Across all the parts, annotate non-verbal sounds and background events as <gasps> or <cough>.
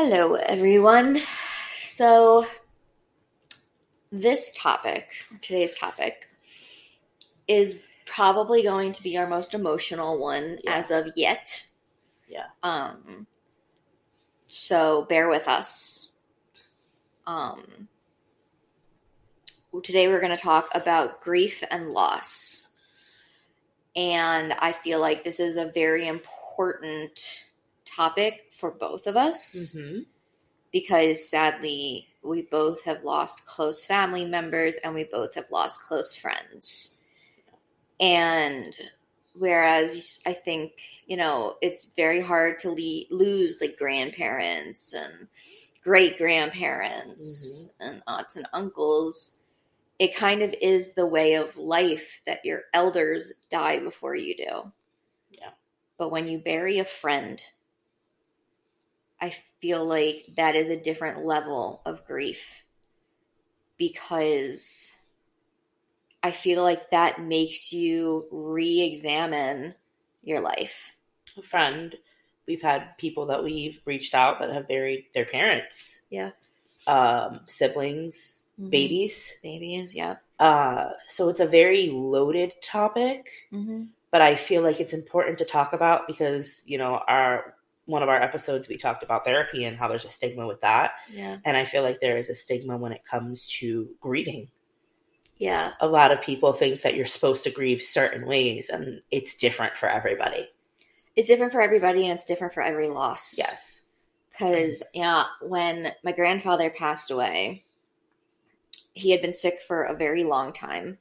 Hello, everyone. So, this topic, today's topic, is probably going to be our most emotional one Yeah. as of yet. Yeah. Um. So bear with us. Um. Today we're going to talk about grief and loss, and I feel like this is a very important topic for both of us Mm-hmm. because sadly we both have lost close family members and we both have lost close friends. And whereas I think, you know, it's very hard to le- lose like grandparents and great grandparents and aunts and uncles, it kind of is the way of life that your elders die before you do. Yeah. But when you bury a friend, I feel like that is a different level of grief because I feel like that makes you re examine your life. A friend. We've had people that we've reached out that have buried their parents, Yeah. um, siblings, Mhm. babies. Babies, yeah. Uh, so it's a very loaded topic, Mm-hmm. but I feel like it's important to talk about because you know our one of our episodes we talked about therapy and how there's a stigma with that, Yeah. and I feel like there is a stigma when it comes to grieving. Yeah. A lot of people think that you're supposed to grieve certain ways, and it's different for everybody. It's different for everybody and it's different for every loss. Yes. Because, yeah, when my grandfather passed away, he had been sick for a very long time.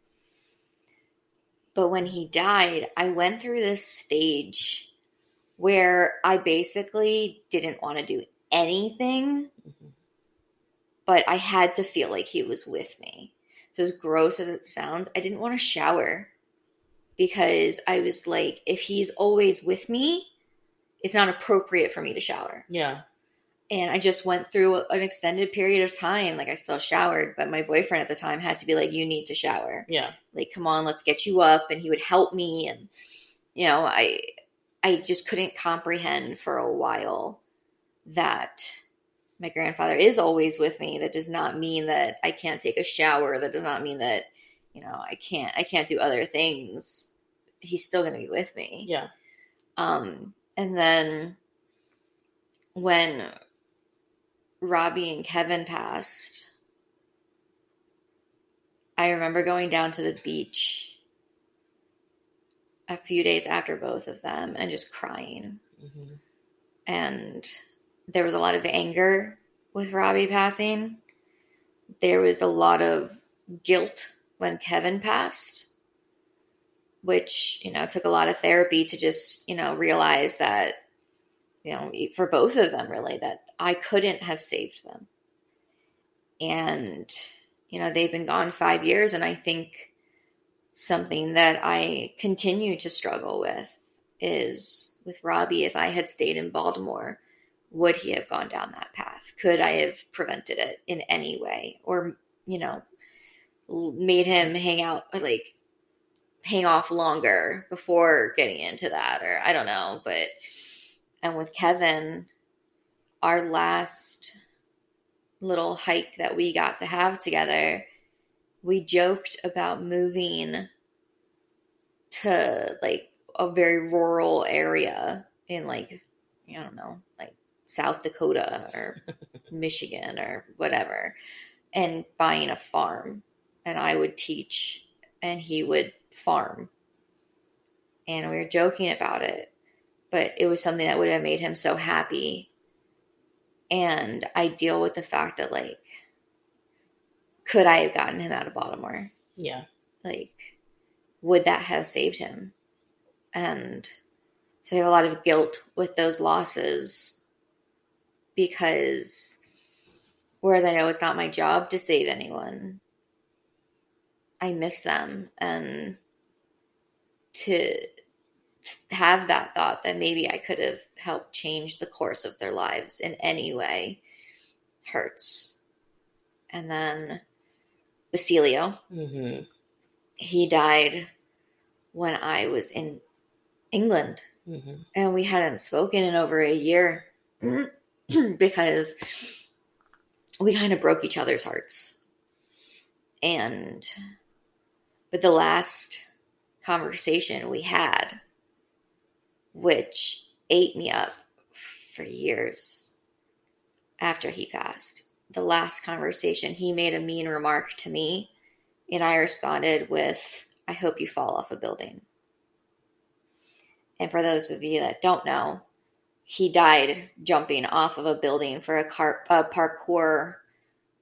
But when he died, I went through this stage where I basically didn't want to do anything, Mhm. but I had to feel like he was with me. So, as gross as it sounds, I didn't want to shower because I was like, if he's always with me, it's not appropriate for me to shower Yeah. and I just went through an extended period of time. Like I still showered, but my boyfriend at the time had to be like, "You need to shower. Yeah. Like, come on, let's get you up." And he would help me, and you know, I, I just couldn't comprehend for a while that my grandfather is always with me. That does not mean that I can't take a shower. That does not mean that you know I can't I can't do other things. He's still going to be with me. Yeah. Um, and then when Robbie and Kevin passed, I remember going down to the beach a few days after both of them and just crying. hmm And there was a lot of anger with Robbie passing. There was a lot of guilt when Kevin passed, which, you know, took a lot of therapy to just, you know, realize that, you know, for both of them, really, that I couldn't have saved them. And, you know, they've been gone five years. And I think something that I continue to struggle with is with Robbie, if I had stayed in Baltimore, would he have gone down that path? Could I have prevented it in any way? Or, you know, made him hang out, like, hang off longer before getting into that? Or I don't know. But, and with Kevin, our last little hike that we got to have together, we joked about moving to like a very rural area in like I don't know, like South Dakota or <laughs> Michigan or whatever, and buying a farm. And I would teach and he would farm. And we were joking about it, but it was something that would have made him so happy. And I deal with the fact that, like, could I have gotten him out of Baltimore? Yeah. like would that have saved him and so i have a lot of guilt with those losses because whereas i know it's not my job to save anyone i miss them and to have that thought that maybe i could have helped change the course of their lives in any way hurts and then basilio hmm he died when I was in England hmm and we hadn't spoken in over a year. <clears throat> because we kind of broke each other's hearts. And, but the last conversation we had, which ate me up for years after he passed, the last conversation, he made a mean remark to me, and I responded with, I hope you fall off a building. And for those of you that don't know, he died jumping off of a building for a, car- a parkour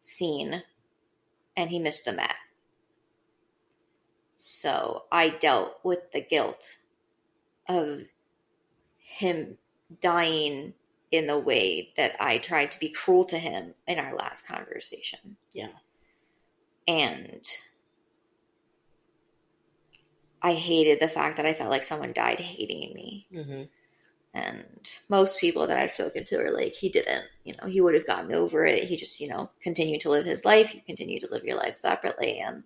scene and he missed the mat. So I dealt with the guilt of him dying in the way that I tried to be cruel to him in our last conversation. Yeah. And I hated the fact that I felt like someone died hating me. Mm-hmm. And most people that I've spoken to are like, he didn't, you know, he would have gotten over it. He just, you know, continued to live his life. You continue to live your life separately. And,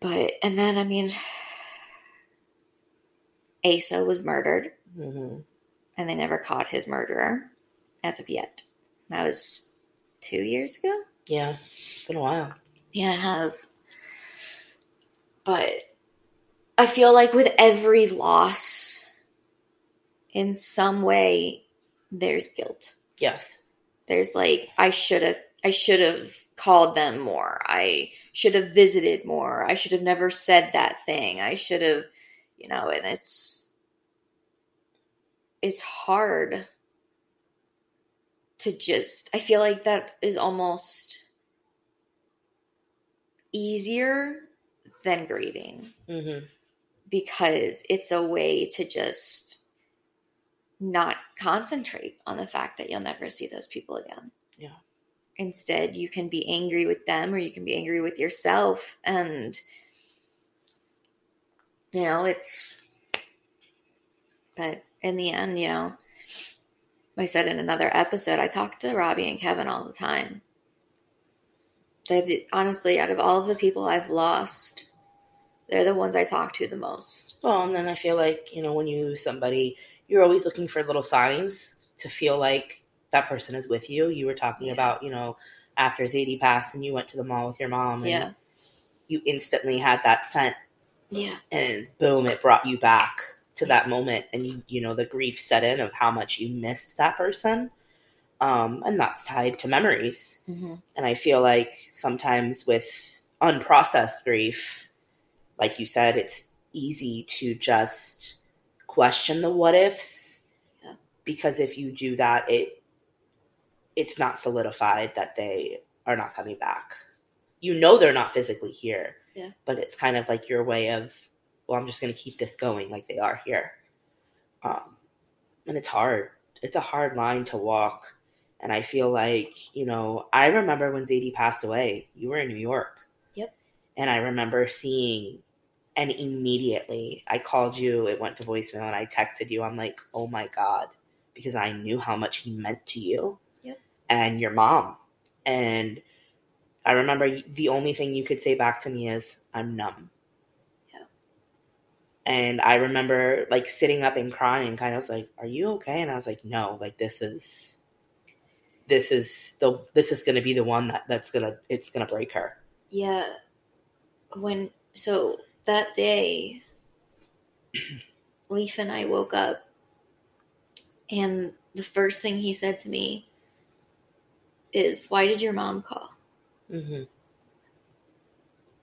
but, and then, I mean, Asa was murdered Mm-hmm. And they never caught his murderer as of yet. That was two years ago. Yeah. It's been a while. Yeah, it has. But I feel like with every loss, in some way, there's guilt. Yes. There's like, I should have, I should have called them more. I should have visited more. I should have never said that thing. I should have, you know, and it's, it's hard to just, I feel like that is almost easier than grieving Mm-hmm. because it's a way to just not concentrate on the fact that you'll never see those people again. Yeah. Instead, you can be angry with them or you can be angry with yourself. And, you know, it's, but in the end, you know, I said in another episode, I talk to Robbie and Kevin all the time. They honestly, out of all of the people I've lost, they're the ones I talk to the most. Well, and then I feel like, you know, when you lose somebody, you're always looking for little signs to feel like that person is with you. You were talking Yeah. about, you know, after Zadie passed and you went to the mall with your mom and Yeah. you instantly had that scent Yeah. and boom, it brought you back to that moment and you, you know, the grief set in of how much you missed that person. Um, and that's tied to memories. hmm And I feel like sometimes with unprocessed grief, like you said, it's easy to just question the what ifs. Yeah. Because if you do that, it it's not solidified that they are not coming back. You know they're not physically here. Yeah. But it's kind of like your way of, well, I'm just gonna keep this going like they are here. Um and it's hard. It's a hard line to walk. And I feel like, you know, I remember when Zadie passed away, you were in New York. Yep. And I remember seeing, and immediately I called you, it went to voicemail, and I texted you. I'm like, oh my God, because I knew how much he meant to you Yep. and your mom. And I remember the only thing you could say back to me is, I'm numb. And I remember like sitting up and crying, kind of like, "Are you okay?" And I was like, "No, like this is, this is the this is going to be the one that that's gonna it's gonna break her." Yeah. When so that day, <clears throat> Leaf and I woke up, and the first thing he said to me is, "Why did your mom call?" Mm-hmm.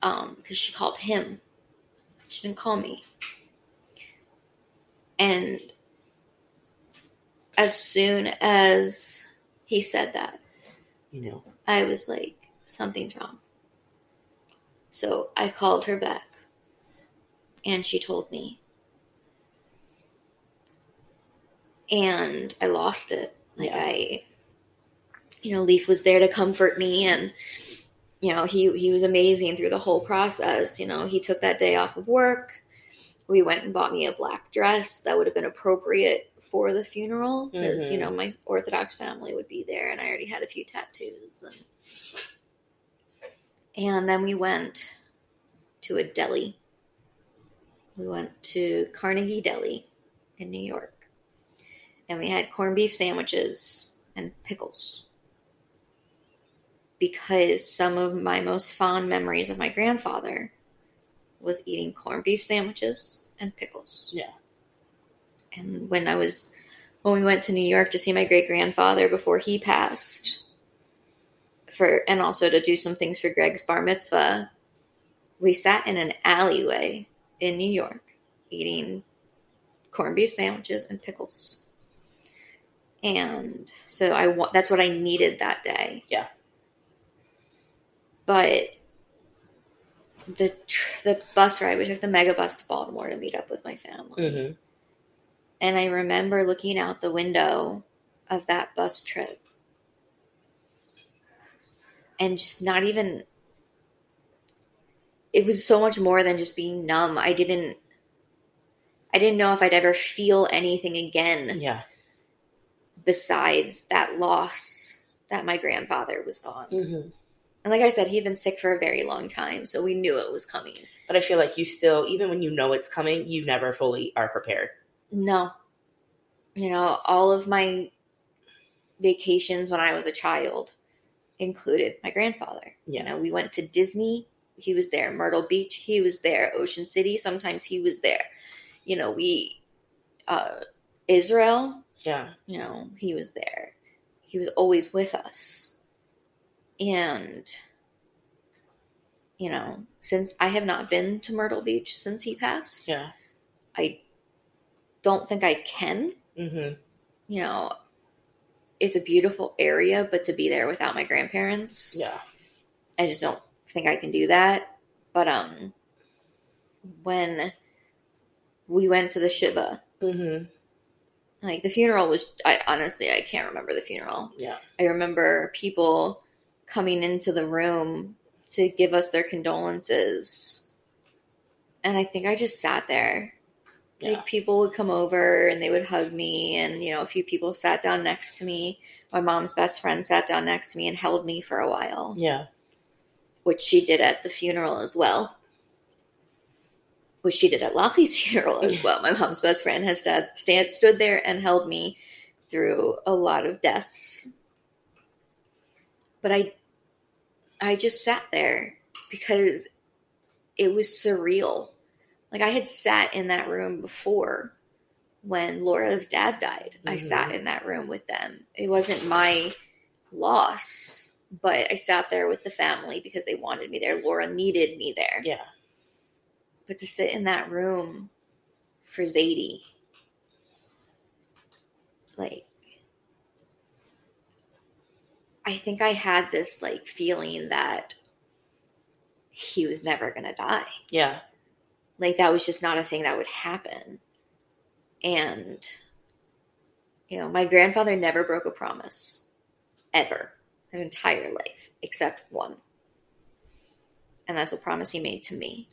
Um, because she called him. She didn't call me. And as soon as he said that, You know, I was like, something's wrong. So I called her back and she told me. And I lost it. Like Yeah. I you know, Leaf was there to comfort me and you know, he he was amazing through the whole process. You know, he took that day off of work. We went and bought me a black dress that would have been appropriate for the funeral because Mhm. you know my Orthodox family would be there, and I already had a few tattoos. And, and then we went to a deli. We went to Carnegie Deli in New York, and we had corned beef sandwiches and pickles. Because some of my most fond memories of my grandfather was eating corned beef sandwiches and pickles. Yeah. And when I was when we went to New York to see my great grandfather before he passed, for and also to do some things for Greg's bar mitzvah, we sat in an alleyway in New York eating corned beef sandwiches and pickles. And so I that's what I needed that day. Yeah. But the tr- the bus ride, we took the mega bus to Baltimore to meet up with my family. Mm-hmm. And I remember looking out the window of that bus trip and just not even it was so much more than just being numb. I didn't I didn't know if I'd ever feel anything again Yeah. besides that loss that my grandfather was gone. Mm-hmm. And like I said, he'd been sick for a very long time, so we knew it was coming. But I feel like you still, even when you know it's coming, you never fully are prepared. No. You know, all of my vacations when I was a child included my grandfather. Yeah. You know, we went to Disney, he was there. Myrtle Beach, he was there. Ocean City, sometimes he was there. You know, we uh Israel, Yeah. you know, he was there. He was always with us. And you know, since I have not been to Myrtle Beach since he passed, Yeah. I don't think I can. Mm-hmm. You know, it's a beautiful area, but to be there without my grandparents, Yeah. I just don't think I can do that. But um, when we went to the Shiva, Mm-hmm. like the funeral was, I honestly I can't remember the funeral. Yeah. I remember people coming into the room to give us their condolences, and I think I just sat there Yeah. Like people would come over and they would hug me, and you know, a few people sat down next to me. My mom's best friend sat down next to me and held me for a while, Yeah. which she did at the funeral as well. Which she did at Lockie's <laughs> funeral as well. My mom's best friend has stand, stood there and held me through a lot of deaths. But I, I just sat there because it was surreal. Like I had sat in that room before when Laura's dad died. I Mhm. sat in that room with them. It wasn't my loss, but I sat there with the family because they wanted me there. Laura needed me there. Yeah. But to sit in that room for Zadie, like, I think I had this like feeling that he was never going to die. Yeah. Like that was just not a thing that would happen. And you know, my grandfather never broke a promise ever his entire life except one. And that's a promise he made to me.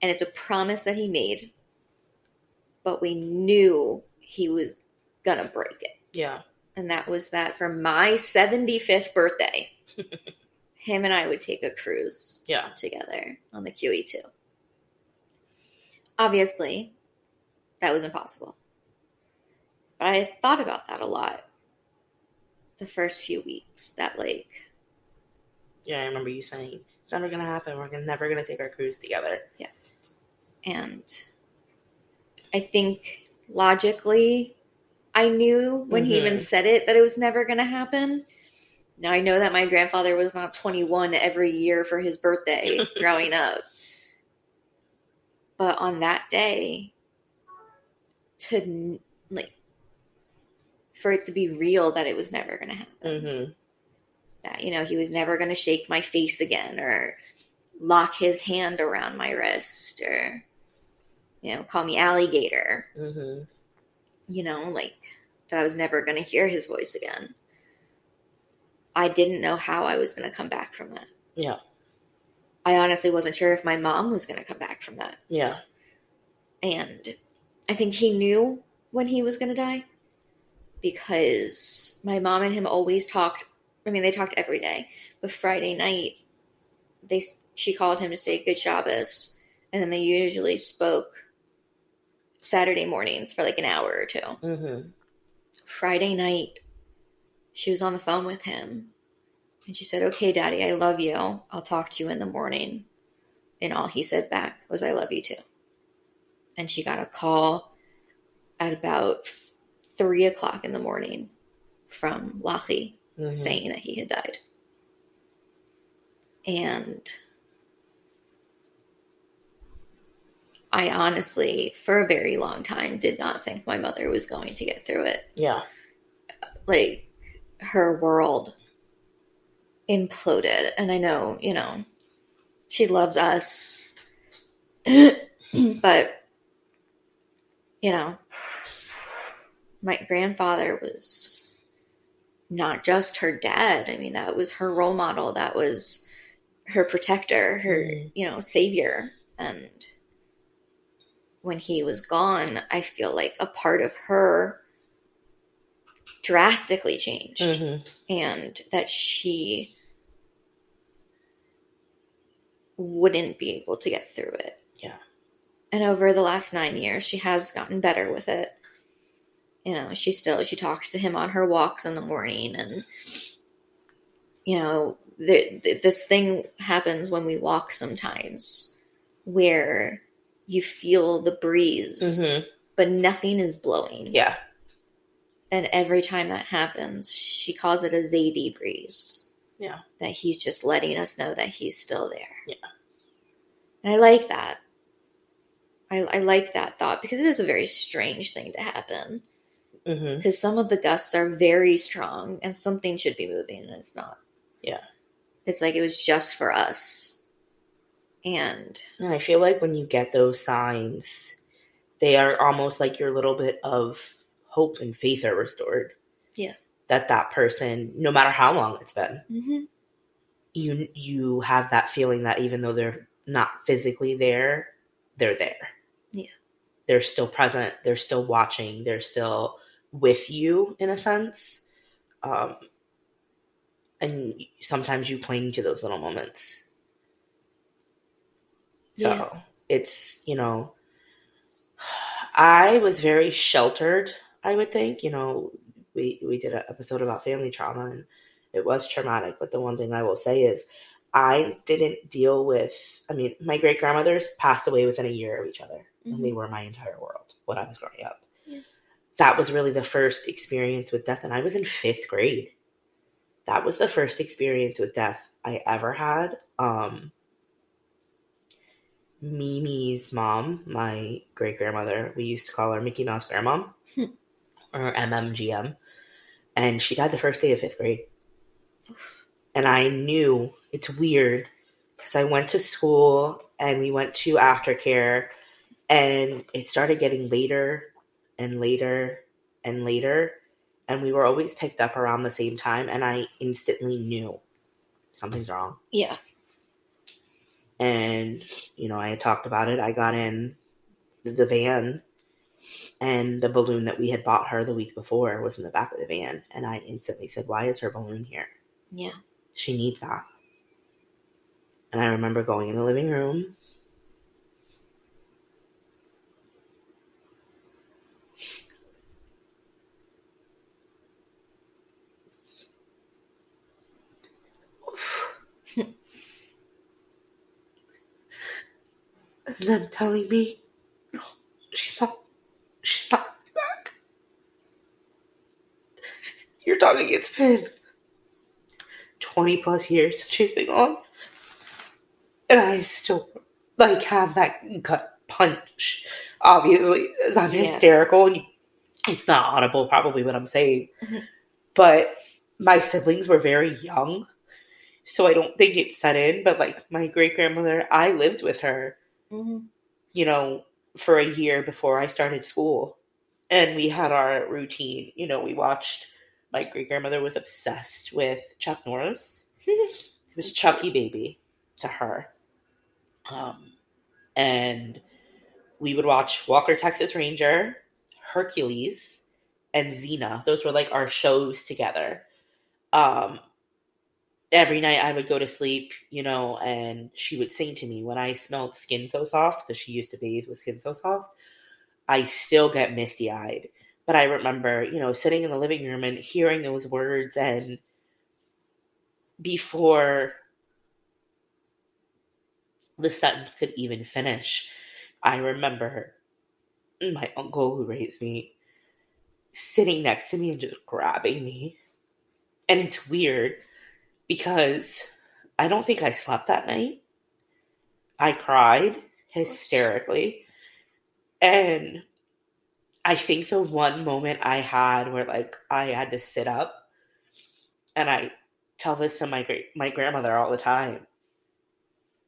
And it's a promise that he made, but we knew he was going to break it. Yeah. And that was that for my 75th birthday, <laughs> him and I would take a cruise Yeah. together on the QE2. Obviously, that was impossible. But I thought about that a lot the first few weeks. That, like, Yeah. I remember you saying, it's never going to happen. We're never going to take our cruise together. Yeah and I think logically, I knew when he even Mhm. said it that it was never going to happen. Now I know that my grandfather was not 21 every year for his birthday <laughs> growing up. But on that day, to like, for it to be real that it was never going to happen. Mm-hmm. That, you know, he was never going to shake my face again or lock his hand around my wrist or, you know, call me alligator Mm-hmm. You know, like that I was never going to hear his voice again. I didn't know how I was going to come back from that. Yeah. I honestly wasn't sure if my mom was going to come back from that. Yeah. And I think he knew when he was going to die because my mom and him always talked. I mean, they talked every day, but Friday night, they she called him to say good Shabbos, and then they usually spoke Saturday mornings for like an hour or two. Mm-hmm. Friday night, she was on the phone with him and she said, Okay, daddy, I love you. I'll talk to you in the morning. And all he said back was, I love you too. And she got a call at about three o'clock in the morning from Lachi Mhm. saying that he had died. And I honestly, for a very long time, did not think my mother was going to get through it. Yeah. Like, her world imploded. And I know, you know, she loves us. <clears throat> but, you know, my grandfather was not just her dad. I mean, that was her role model. That was her protector, her, Mhm. you know, savior. And when he was gone, I feel like a part of her drastically changed Mhm. and that she wouldn't be able to get through it. Yeah. And over the last nine years, she has gotten better with it. You know, she still she talks to him on her walks in the morning, and you know, the, the, this thing happens when we walk sometimes, where you feel the breeze, Mhm. but nothing is blowing. Yeah. And every time that happens, she calls it a Zadie breeze. Yeah. That he's just letting us know that he's still there. Yeah. And I like that. I, I like that thought because it is a very strange thing to happen. Mhm. Because some of the gusts are very strong and something should be moving and it's not. Yeah. It's like it was just for us. And And I feel like when you get those signs, they are almost like your little bit of hope and faith are restored. Yeah. That that person, no matter how long it's been, mm-hmm. you you have that feeling that even though they're not physically there, they're there. Yeah. They're still present. They're still watching. They're still with you in a sense. Um, and sometimes you cling to those little moments. So Yeah. it's, you know, I was very sheltered, I would think. You know, we, we did an episode about family trauma and it was traumatic. But the one thing I will say is I didn't deal with, I mean, my great grandmothers passed away within a year of each other and they were my entire world when I was growing up. Yeah. That was really the first experience with death. And I was in fifth grade. That was the first experience with death I ever had. Um, Mimi's mom, my great grandmother, we used to call her Mickey Mouse Grandmom Hmm. or MMGM. And she died the first day of fifth grade. And I knew it's weird because I went to school and we went to aftercare and it started getting later and later and later. And we were always picked up around the same time. And I instantly knew something's wrong Yeah. And you know i had talked about it. I got in the van and the balloon that we had bought her the week before was in the back of the van and i instantly said why is her balloon here? Yeah. she needs that. And i remember going in the living room and them telling me she's not she's not back. You're talking it's been twenty plus years since she's been gone. And I still like have that gut punch. Obviously, as I'm Yeah. hysterical and it's not audible probably what I'm saying. Mhm. But my siblings were very young. So I don't think it set in, but like my great grandmother, I lived with her Mm-hmm. you know, for a year before I started school. And we had our routine. You know, we watched, my great grandmother was obsessed with Chuck Norris. <laughs> it was Chucky Baby to her. Um, and we would watch Walker, Texas Ranger, Hercules, and Xena. Those were like our shows together. Um, every night I would go to sleep, you know, and she would sing to me when I smelled skin so soft because she used to bathe with skin so soft. I still get misty eyed But I remember, you know, sitting in the living room and hearing those words and before the sentence could even finish, I remember my uncle who raised me sitting next to me and just grabbing me. And it's weird because I don't think I slept that night. I cried hysterically. And I think the one moment I had where like I had to sit up and I tell this to my great my grandmother all the time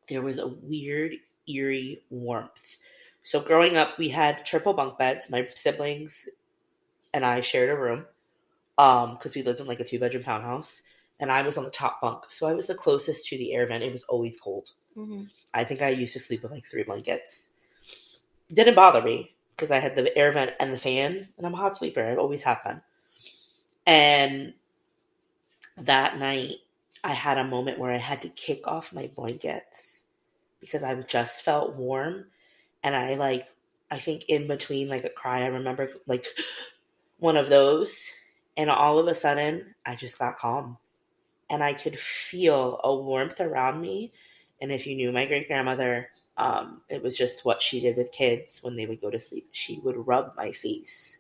there was a weird, eerie warmth. So growing up, we had triple bunk beds. My siblings and I shared a room because um, we lived in like a two bedroom townhouse, and I was on the top bunk, so I was the closest to the air vent. It was always cold. Mm-hmm. I think I used to sleep with like three blankets. Didn't bother me because I had the air vent and the fan, and I'm a hot sleeper. I've always have been. And that night, I had a moment where I had to kick off my blankets because I just felt warm. And I like, I think in between like a cry, I remember like <gasps> one of those. And all of a sudden, I just got calm. And I could feel a warmth around me. And if you knew my great grandmother, um, it was just what she did with kids when they would go to sleep. She would rub my face.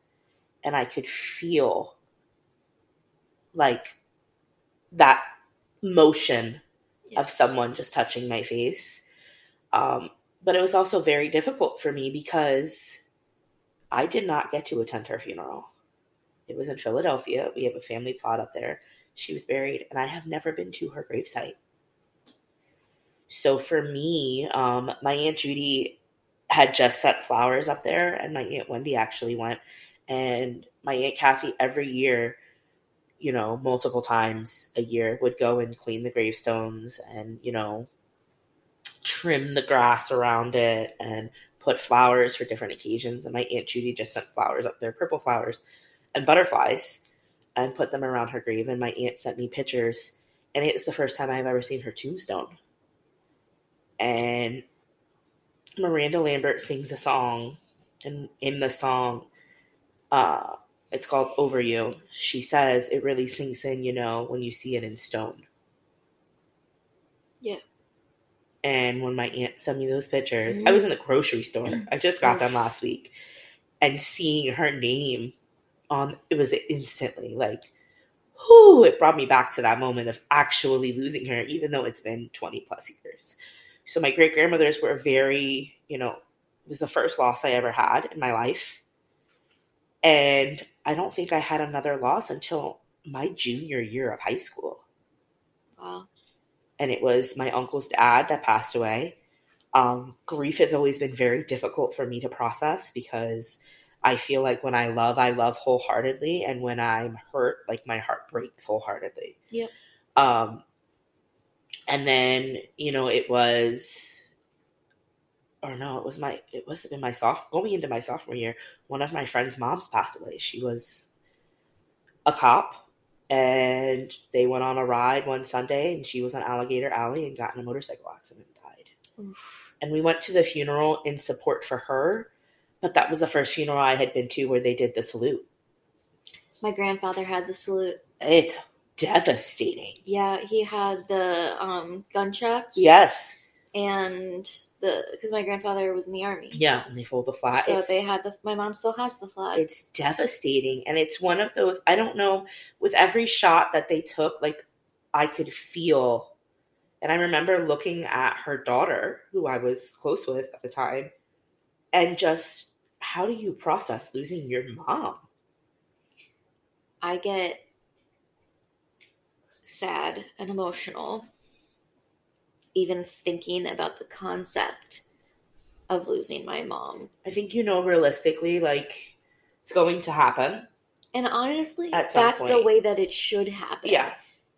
And I could feel like that motion yeah. of someone just touching my face. Um, but it was also very difficult for me because I did not get to attend her funeral. It was in Philadelphia. We have a family plot up there. She was buried, and I have never been to her gravesite. So for me, um, my Aunt Judy had just set flowers up there, and my Aunt Wendy actually went. And my Aunt Kathy, every year, you know, multiple times a year, would go and clean the gravestones and, you know, trim the grass around it and put flowers for different occasions. And my Aunt Judy just sent flowers up there, purple flowers and butterflies, and put them around her grave. And my aunt sent me pictures, and it's the first time I've ever seen her tombstone. And Miranda Lambert sings a song, and in the song, uh, it's called Over You. She says it really sinks in, you know, when you see it in stone. Yeah. And when my aunt sent me those pictures, mm-hmm. I was in the grocery store. I just got them last week. And seeing her name on it was instantly like, whoo, it brought me back to that moment of actually losing her, even though it's been 20 plus years. So my great grandmothers were very, you know, it was the first loss I ever had in my life. And I don't think I had another loss until my junior year of high school. Wow and it was my uncle's dad that passed away. Um, grief has always been very difficult for me to process because I feel like when I love, I love wholeheartedly, and when I'm hurt, like my heart breaks wholeheartedly. Yep. Um, and then you know it was, or no, it was my it was in my soft going into my sophomore year. One of my friend's moms passed away. She was a cop and they went on a ride one Sunday, and she was on Alligator Alley and got in a motorcycle accident and died. Oof. And we went to the funeral in support for her, but that was the first funeral I had been to where they did the salute. My grandfather had the salute. It's devastating. Yeah, he had the um, gunshots. Yes. And the because my grandfather was in the army. Yeah, and they fold the flag. So it's, they had the. My mom still has the flag. It's devastating, and it's one of those. I don't know. With every shot that they took, like I could feel, and I remember looking at her daughter, who I was close with at the time, and just how do you process losing your mom? I get sad and emotional even thinking about the concept of losing my mom. I think you know realistically, like it's going to happen. And honestly, that's point. the way that it should happen. Yeah.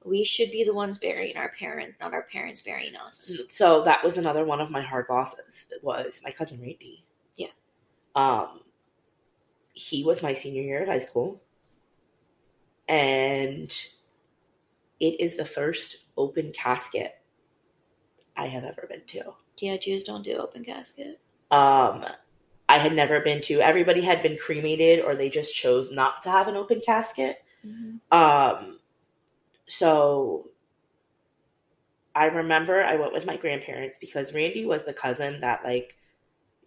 We should be the ones burying our parents, not our parents burying us. So that was another one of my hard losses. It was my cousin Randy. Um he was my senior year at high school. And it is the first open casket I have ever been to. Yeah, Jews don't do open casket. Um, I had never been to. Everybody had been cremated or they just chose not to have an open casket. Mhm. Um, so I remember I went with my grandparents because Randy was the cousin that like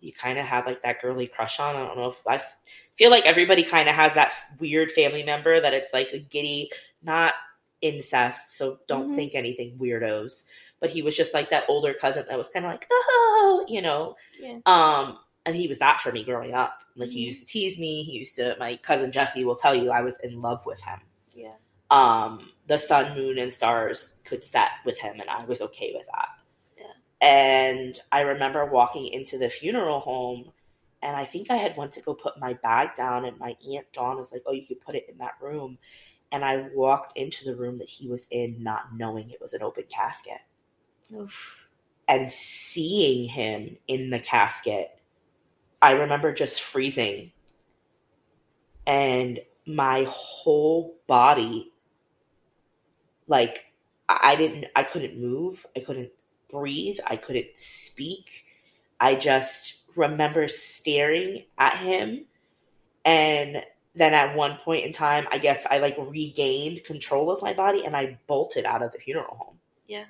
you kind of have like that girly crush on. I don't know if I f- feel like everybody kind of has that weird family member that it's like a giddy, not incest, so don't Mhm. think anything weirdos. But he was just like that older cousin that was kind of like, oh, you know. Yeah. Um, and he was that for me growing up. Like he Mhm. used to tease me. He used to. My cousin Jesse will tell you I was in love with him Yeah. um, the sun, moon, and stars could set with him, and I was okay with that. And I remember walking into the funeral home, and I think I had went to go put my bag down, and my aunt Dawn was like, "Oh, you could put it in that room." And I walked into the room that he was in, not knowing it was an open casket, Oof. and seeing him in the casket. I remember just freezing, and my whole body like I didn't I couldn't move, I couldn't breathe, I couldn't speak. I just remember staring at him and then at one point in time, I guess I like regained control of my body and I bolted out of the funeral home. Yeah.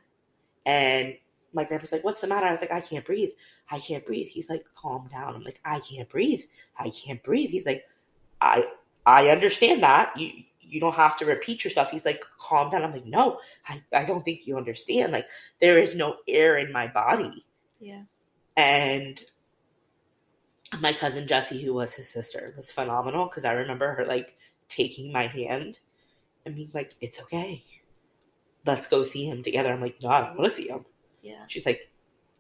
And my grandpa's like, What's the matter? I was like, I can't breathe. I can't breathe. He's like, Calm down. I'm like, I can't breathe. I can't breathe. He's like, I I understand that. You you don't have to repeat yourself. He's like, calm down. I'm like, no, I, I don't think you understand. Like, there is no air in my body. Yeah. And my cousin Jessie, who was his sister, was phenomenal because I remember her like taking my hand and being like, it's okay. Let's go see him together. I'm like, no, I don't want to see him. Yeah. She's like,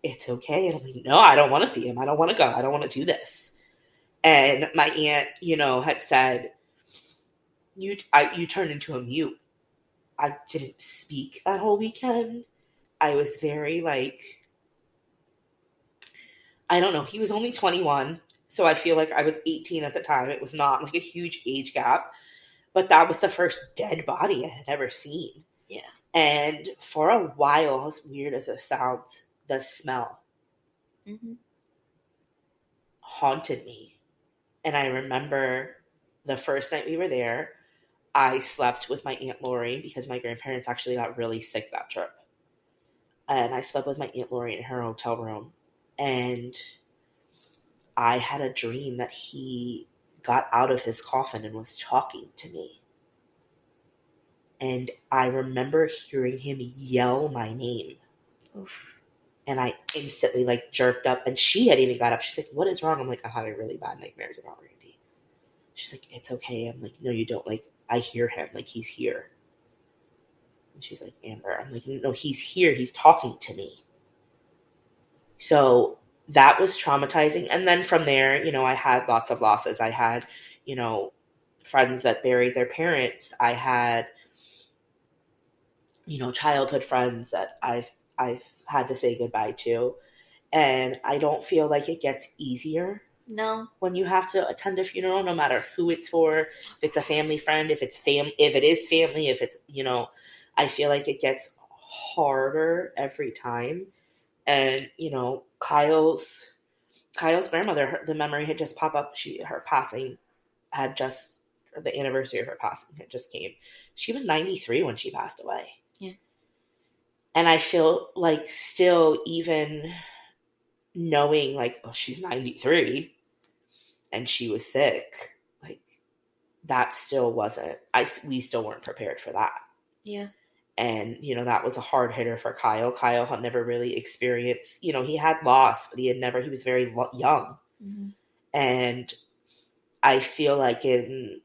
it's okay. And I'm like, no, I don't want to see him. I don't want to go. I don't want to do this. And my aunt, you know, had said, you, I, you turned into a mute. I didn't speak that whole weekend. I was very like, I don't know. He was only 21. So I feel like I was 18 at the time. It was not like a huge age gap. But that was the first dead body I had ever seen. Yeah. And for a while, as weird as it sounds, the smell hmm haunted me. And I remember the first night we were there, I slept with my Aunt Lori because my grandparents actually got really sick that trip. And I slept with my Aunt Lori in her hotel room. And I had a dream that he got out of his coffin and was talking to me. And I remember hearing him yell my name. Oof. And I instantly like jerked up. And she had even got up. She's like, What is wrong? I'm like, I'm having really bad nightmares about Randy. She's like, It's okay. I'm like, No, you don't. Like, I hear him. Like, he's here. And she's like, Amber. I'm like, No, he's here. He's talking to me. So that was traumatizing. And then from there, you know, I had lots of losses. I had, you know, friends that buried their parents. I had, you know, childhood friends that I've I've had to say goodbye to. And I don't feel like it gets easier No. when you have to attend a funeral, no matter who it's for, if it's a family friend, if it's fam if it is family, if it's you know, I feel like it gets harder every time. And, you know, Kyle's Kyle's grandmother, her, the memory had just popped up. She her passing had just the anniversary of her passing had just came. She was 93 when she passed away. Yeah. And I feel like still even knowing like oh she's 93 and she was sick like that still wasn't i we still weren't prepared for that. Yeah. and you know that was a hard hitter for kyle. Kyle had never really experienced you know he had lost, but he had never he was very lo- young. Hmm and i feel like in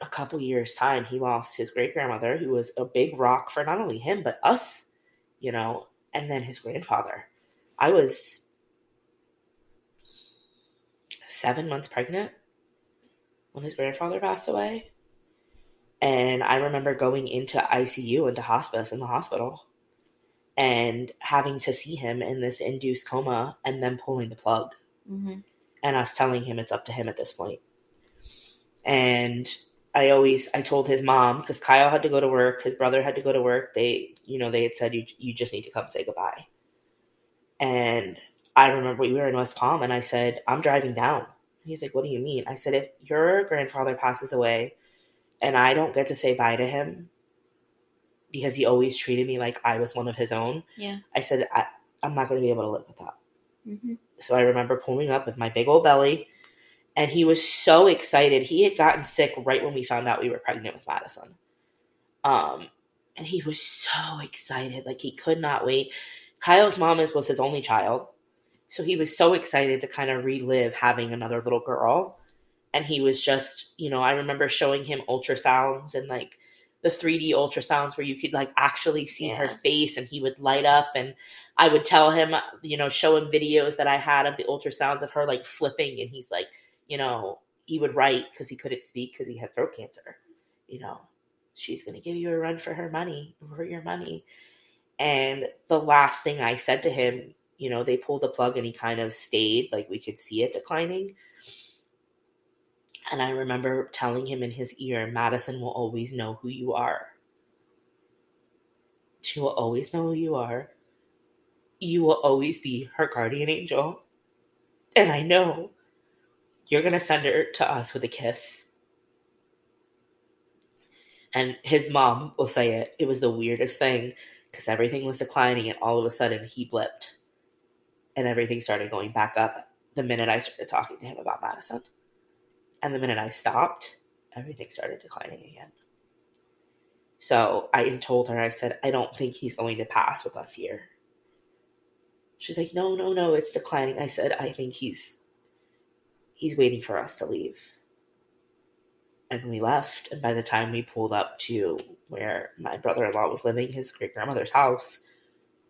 a couple years time he lost his great grandmother who was a big rock for not only him but us you know and then his grandfather i was seven months pregnant when his grandfather passed away and i remember going into icu into hospice in the hospital and having to see him in this induced coma and then pulling the plug hmm and us telling him it's up to him at this point. And I always I told his mom because Kyle had to go to work, his brother had to go to work. They you know they had said you you just need to come say goodbye. And I remember we were in West Palm and I said, I'm driving down. He's like, What do you mean? I said, If your grandfather passes away and I don't get to say bye to him because he always treated me like I was one of his own, Yeah. I said, I, I'm not going to be able to live with that. Mm-hmm. So I remember pulling up with my big old belly, and he was so excited. He had gotten sick right when we found out we were pregnant with Madison. Um, and he was so excited, like he could not wait. Kyle's mom is, was his only child, so he was so excited to kind of relive having another little girl. And he was just, you know, I remember showing him ultrasounds and like the 3D ultrasounds where you could like actually see her face and he would light up and I would tell him, you know, show him videos that I had of the ultrasounds of her like flipping and he's like, you know, he would write because he couldn't speak because he had throat cancer. You know, she's going to give you a run for her money, for your money. And the last thing I said to him, you know, they pulled the plug and he kind of stayed, like we could see it declining. And I remember telling him in his ear, Madison will always know who you are. She will always know who you are. You will always be her guardian angel. And I know you're going to send her to us with a kiss. And his mom will say it. It was the weirdest thing because everything was declining, and all of a sudden he blipped. And everything started going back up the minute I started talking to him about Madison. And the minute I stopped, everything started declining again. So I told her, I said, I don't think he's going to pass with us here. She's like, no, no, no, it's declining. I said, I think he's he's waiting for us to leave. And we left. And by the time we pulled up to where my brother in law was living, his great grandmother's house,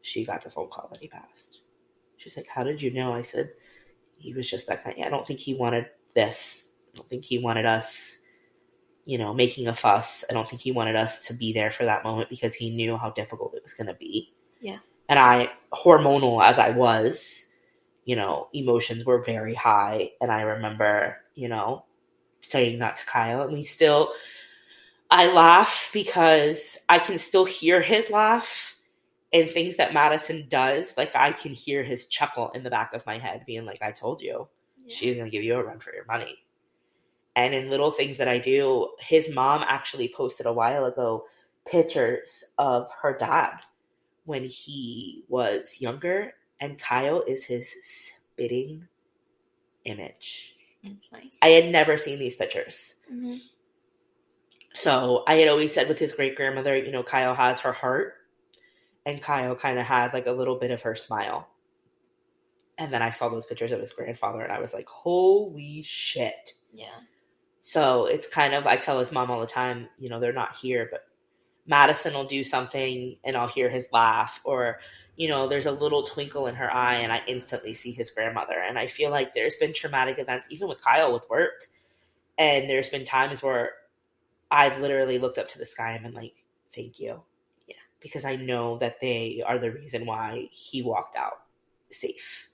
she got the phone call that he passed. She's like, How did you know? I said, He was just that kind. I don't think he wanted this. I don't think he wanted us, you know, making a fuss. I don't think he wanted us to be there for that moment because he knew how difficult it was going to be. Yeah. And I, hormonal as I was, you know, emotions were very high. And I remember, you know, saying that to Kyle. And we still, I laugh because I can still hear his laugh and things that Madison does. Like I can hear his chuckle in the back of my head, being like, I told you, she's going to give you a run for your money. And in little things that I do, his mom actually posted a while ago pictures of her dad when he was younger, and Kyle is his spitting image. That's nice. I had never seen these pictures. hmm So I had always said with his great grandmother, you know, Kyle has her heart, and Kyle kind of had like a little bit of her smile. And then I saw those pictures of his grandfather, and I was like, holy shit. Yeah. So it's kind of, I tell his mom all the time, you know, they're not here, but Madison will do something and I'll hear his laugh, or, you know, there's a little twinkle in her eye and I instantly see his grandmother. And I feel like there's been traumatic events, even with Kyle with work. And there's been times where I've literally looked up to the sky and been like, thank you. Yeah. Because I know that they are the reason why he walked out safe.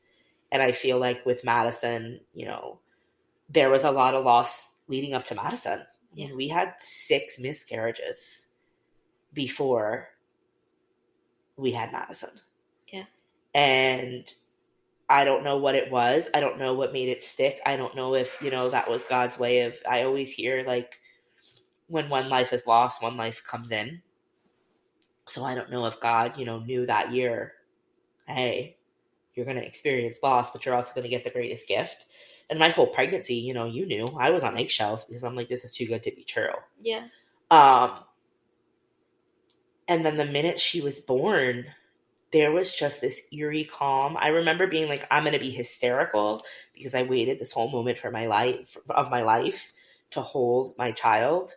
And I feel like with Madison, you know, there was a lot of loss leading up to Madison. I mean, we had six miscarriages before we had Madison. And I don't know what it was. I don't know what made it stick. I don't know if, you know, that was God's way of I always hear like when one life is lost, one life comes in. So I don't know if God, you know, knew that year, hey, you're going to experience loss, but you're also going to get the greatest gift. And my whole pregnancy, you know, you knew I was on eggshells because I'm like, this is too good to be true. Yeah. Um, and then the minute she was born, there was just this eerie calm. I remember being like, I'm gonna be hysterical because I waited this whole moment for my life of my life to hold my child.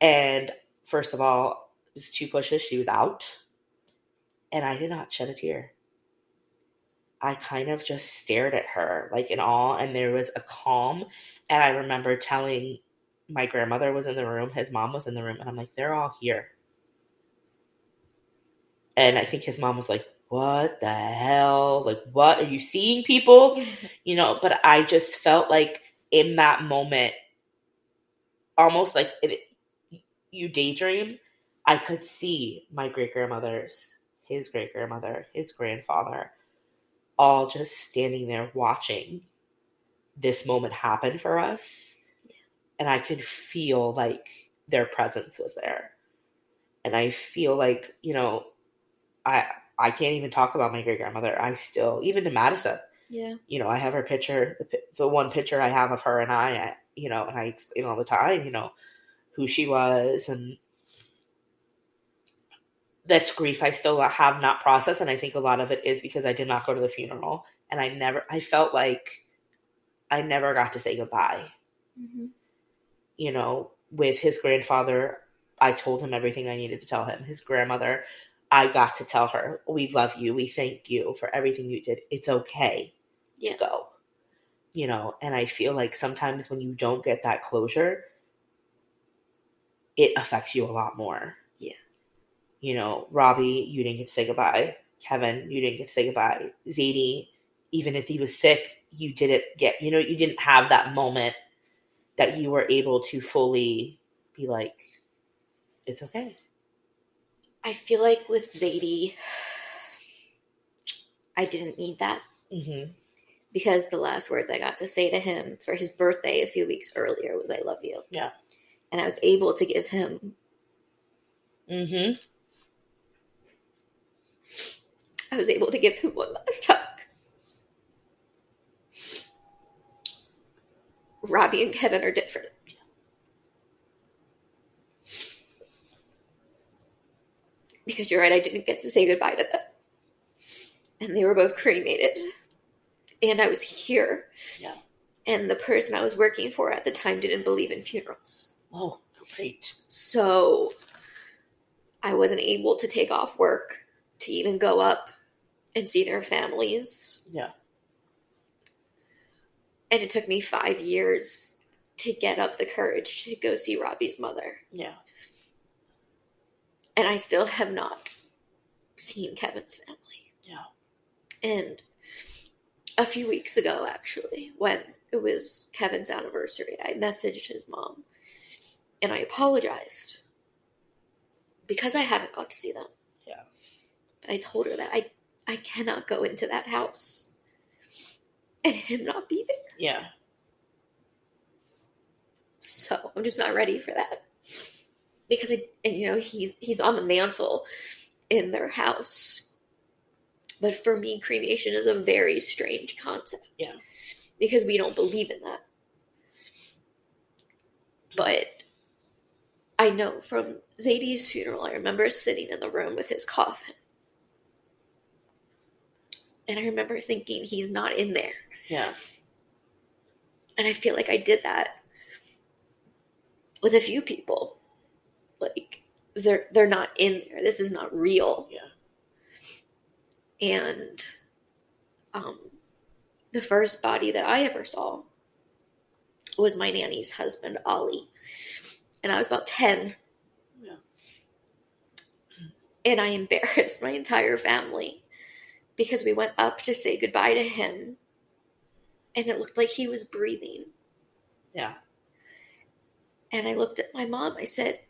And first of all, it was two pushes, she was out, and I did not shed a tear. I kind of just stared at her like in awe, and there was a calm. And I remember telling my grandmother was in the room, his mom was in the room, and I'm like, they're all here. And I think his mom was like, what the hell? Like, what? Are you seeing people? <laughs> You know, but I just felt like in that moment, almost like it, you daydream, I could see my great grandmother's, his great grandmother, his grandfather, all just standing there watching this moment happen for us. And I could feel like their presence was there. And I feel like, you know, I I can't even talk about my great grandmother. I still, even to Madison, Yeah. you know, I have her picture, the, the one picture I have of her and I, I, you know, and I explain all the time, you know, who she was. And that's grief I still have not processed. And I think a lot of it is because I did not go to the funeral. And I never, I felt like I never got to say goodbye. Mm-hmm. You know, with his grandfather, I told him everything I needed to tell him. His grandmother, I got to tell her, we love you. We thank you for everything you did. It's okay Yeah. go. You know, and I feel like sometimes when you don't get that closure, it affects you a lot more. Yeah. You know, Robbie, you didn't get to say goodbye. Kevin, you didn't get to say goodbye. Zadie, even if he was sick, you didn't get, you know, you didn't have that moment that you were able to fully be like, it's okay. I feel like with Zadie, I didn't need that Mm-hmm. because the last words I got to say to him for his birthday a few weeks earlier was "I love you." Yeah. and I was able to give him. Mm-hmm. I was able to give him one last hug. Robbie and Kevin are different. Because you're right, I didn't get to say goodbye to them. And they were both cremated. And I was here. Yeah. And the person I was working for at the time didn't believe in funerals. Oh, great. So I wasn't able to take off work to even go up and see their families. Yeah. And it took me five years to get up the courage to go see Robbie's mother. Yeah. And I still have not seen Kevin's family. Yeah. And a few weeks ago, actually, when it was Kevin's anniversary, I messaged his mom and I apologized because I haven't got to see them. Yeah. But I told her that I, I cannot go into that house and him not be there. Yeah. So I'm just not ready for that. Because I and you know, he's he's on the mantle in their house. But for me, cremation is a very strange concept. Yeah. Because we don't believe in that. But I know from Zadie's funeral, I remember sitting in the room with his coffin. And I remember thinking, he's not in there. Yeah. And I feel like I did that with a few people. Like they're they're not in there. This is not real. Yeah. And um the first body that I ever saw was my nanny's husband, Ollie. And I was about 10. Yeah. And I embarrassed my entire family because we went up to say goodbye to him and it looked like he was breathing. Yeah. And I looked at my mom. I said,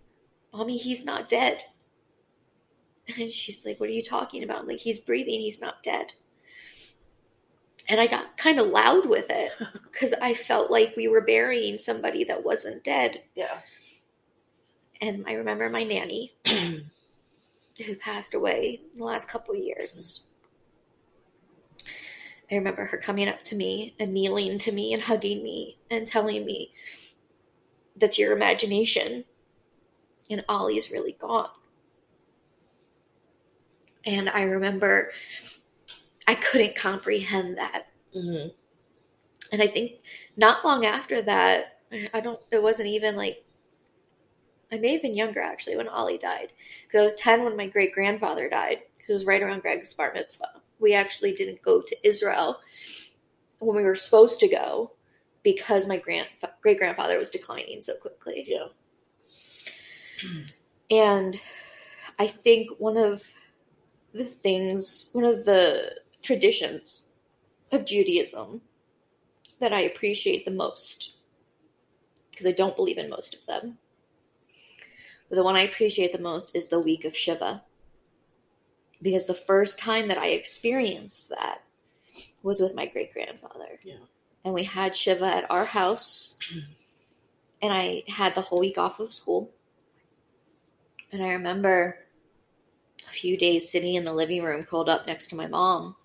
Mommy, he's not dead. And she's like, What are you talking about? I'm like, He's breathing. He's not dead. And I got kind of loud with it <laughs> because I felt like we were burying somebody that wasn't dead. Yeah. And I remember my nanny, <clears throat> who passed away in the last couple of years. I remember her coming up to me and kneeling to me and hugging me and telling me, That's your imagination. And Ollie's really gone. And I remember I couldn't comprehend that. Mm-hmm. And I think not long after that, I don't, it wasn't even like, I may have been younger actually when Ollie died. Because I was 10 when my great grandfather died. Because it was right around Greg's bar mitzvah. We actually didn't go to Israel when we were supposed to go because my grand great grandfather was declining so quickly. Yeah. And I think one of the things, one of the traditions of Judaism that I appreciate the most, because I don't believe in most of them, but the one I appreciate the most is the week of Shiva. Because the first time that I experienced that was with my great grandfather. Yeah. And we had Shiva at our house. and I had the whole week off of school. And I remember a few days sitting in the living room, curled up next to my mom,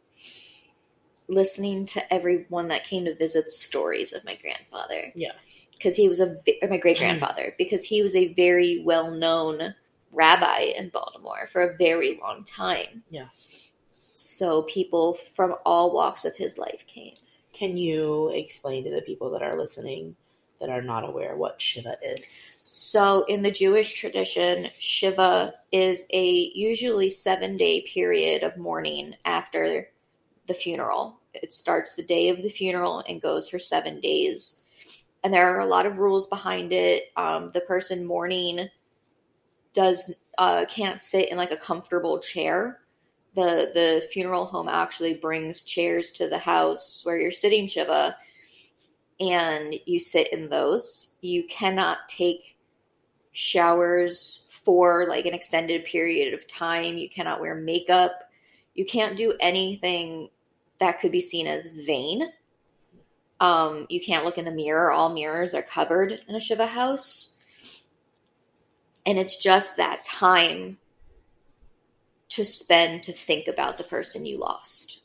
listening to everyone that came to visit stories of my grandfather. Yeah. Because he was a, or my great grandfather, mm. because he was a very well known rabbi in Baltimore for a very long time. Yeah. So people from all walks of his life came. Can you explain to the people that are listening that are not aware what Shiva is? So, in the Jewish tradition, Shiva is a usually seven day period of mourning after the funeral. It starts the day of the funeral and goes for seven days. And there are a lot of rules behind it. Um, the person mourning does uh, can't sit in like a comfortable chair. The the funeral home actually brings chairs to the house where you're sitting Shiva, and you sit in those. You cannot take showers for like an extended period of time. You cannot wear makeup. You can't do anything that could be seen as vain. Um, you can't look in the mirror. All mirrors are covered in a Shiva house. And it's just that time to spend to think about the person you lost.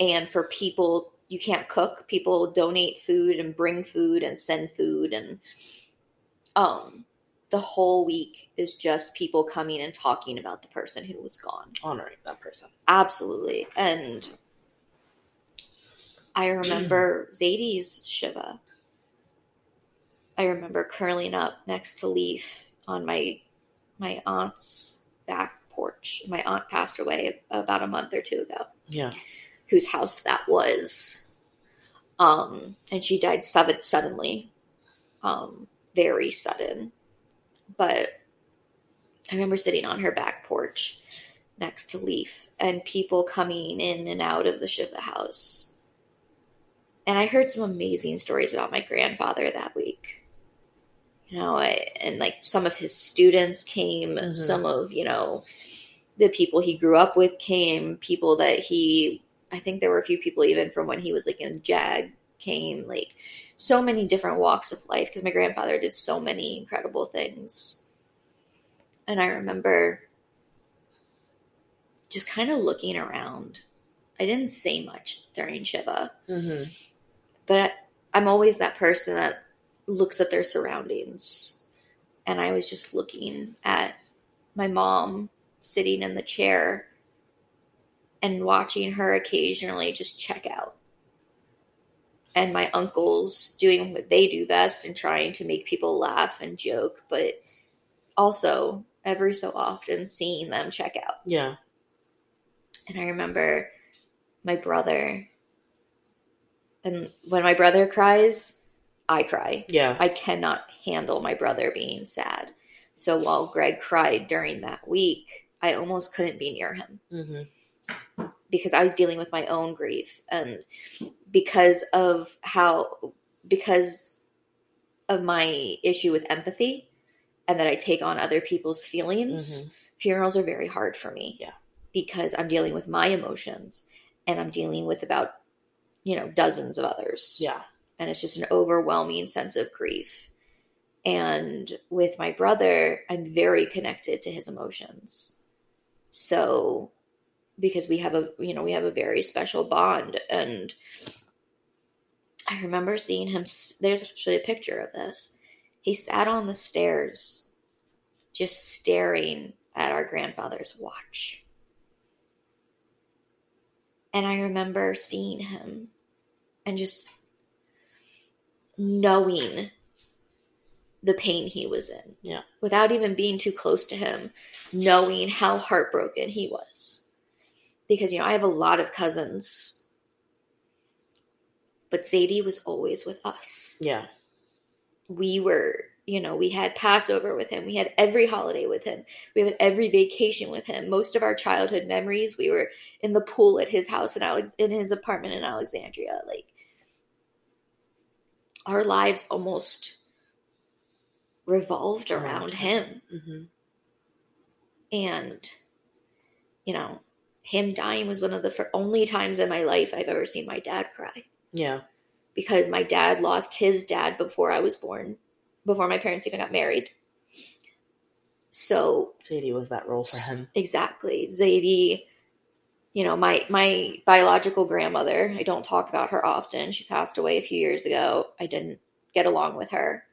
And for people, you can't cook. People donate food and bring food and send food and um the whole week is just people coming and talking about the person who was gone. Honoring that person. Absolutely. And I remember <clears throat> Zadie's Shiva. I remember curling up next to Leaf on my my aunt's back porch. My aunt passed away about a month or two ago, Yeah. whose house that was. Um, and she died sudden, suddenly, um, very sudden. But I remember sitting on her back porch next to Leaf and people coming in and out of the Shiva house. And I heard some amazing stories about my grandfather that week. You know, I, and like some of his students came, Mhm. some of, you know, the people he grew up with came, people that he, I think there were a few people even from when he was like in JAG came, like so many different walks of life because my grandfather did so many incredible things. And I remember just kind of looking around. I didn't say much during Shiva, Mm-hmm. but I'm always that person that looks at their surroundings. And I was just looking at my mom sitting in the chair and watching her occasionally just check out. And my uncles doing what they do best and trying to make people laugh and joke, but also every so often seeing them check out. Yeah. And I remember my brother. And when my brother cries, I cry. Yeah. I cannot handle my brother being sad. So while Greg cried during that week, I almost couldn't be near him Mm-hmm. Because I was dealing with my own grief and because of how because of my issue with empathy and that I take on other people's feelings, mm-hmm. funerals are very hard for me. Yeah. Because I'm dealing with my emotions and I'm dealing with about you know dozens of others. Yeah. And it's just an overwhelming sense of grief. And with my brother, I'm very connected to his emotions. So because we have a you know we have a very special bond. And i remember seeing him there's actually a picture of this. He sat on the stairs just staring at our grandfather's watch. And i remember seeing him and just knowing the pain he was in Yeah. without even being too close to him knowing how heartbroken he was because you know I have a lot of cousins, but Zadie was always with us. Yeah. We were, you know, we had Passover with him. We had every holiday with him. We had every vacation with him. Most of our childhood memories, we were in the pool at his house in Alex in his apartment in Alexandria. Like our lives almost revolved around him Mm-hmm. and you know him dying was one of the fir- only times in my life I've ever seen my dad cry Yeah. because my dad lost his dad before I was born, before my parents even got married. So Zadie was that role for him. exactly, Zadie, you know, my my biological grandmother, I don't talk about her often. She passed away a few years ago. I didn't get along with her.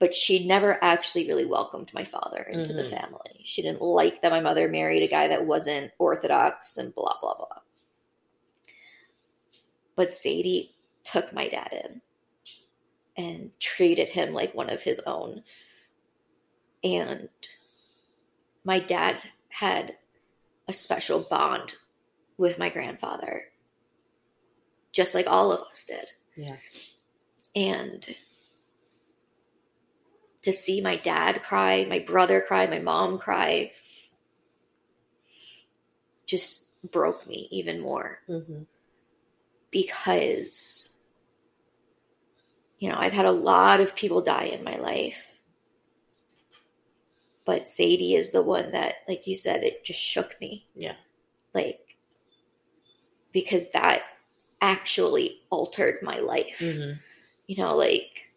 But she never actually really welcomed my father into the Mhm. family. She didn't like that my mother married a guy that wasn't orthodox and blah blah blah. But Zadie took my dad in and treated him like one of his own. And my dad had a special bond with my grandfather, just like all of us did. Yeah. And to see my dad cry, my brother cry, my mom cry, just broke me even more Mm-hmm. because you know i've had a lot of people die in my life but zadie is the one that like you said it just shook me Yeah. like because that actually altered my life Mm-hmm. you know like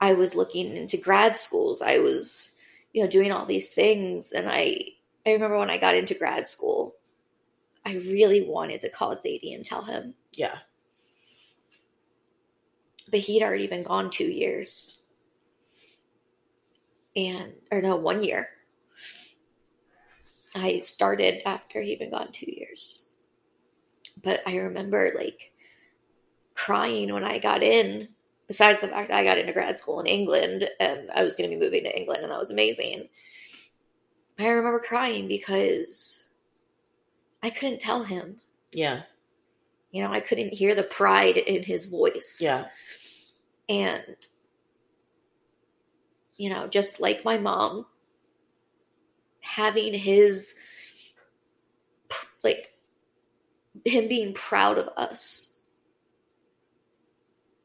i was looking into grad schools. I was you know doing all these things. And i i remember when i got into grad school i really wanted to call zadie and tell him. Yeah. but he'd already been gone two years. And or no one year. I started after he'd been gone two years. But i remember like crying when i got in besides the fact that i got into grad school in england and i was going to be moving to england and that was amazing i remember crying because i couldn't tell him Yeah. you know i couldn't hear the pride in his voice Yeah. and you know just like my mom having his like him being proud of us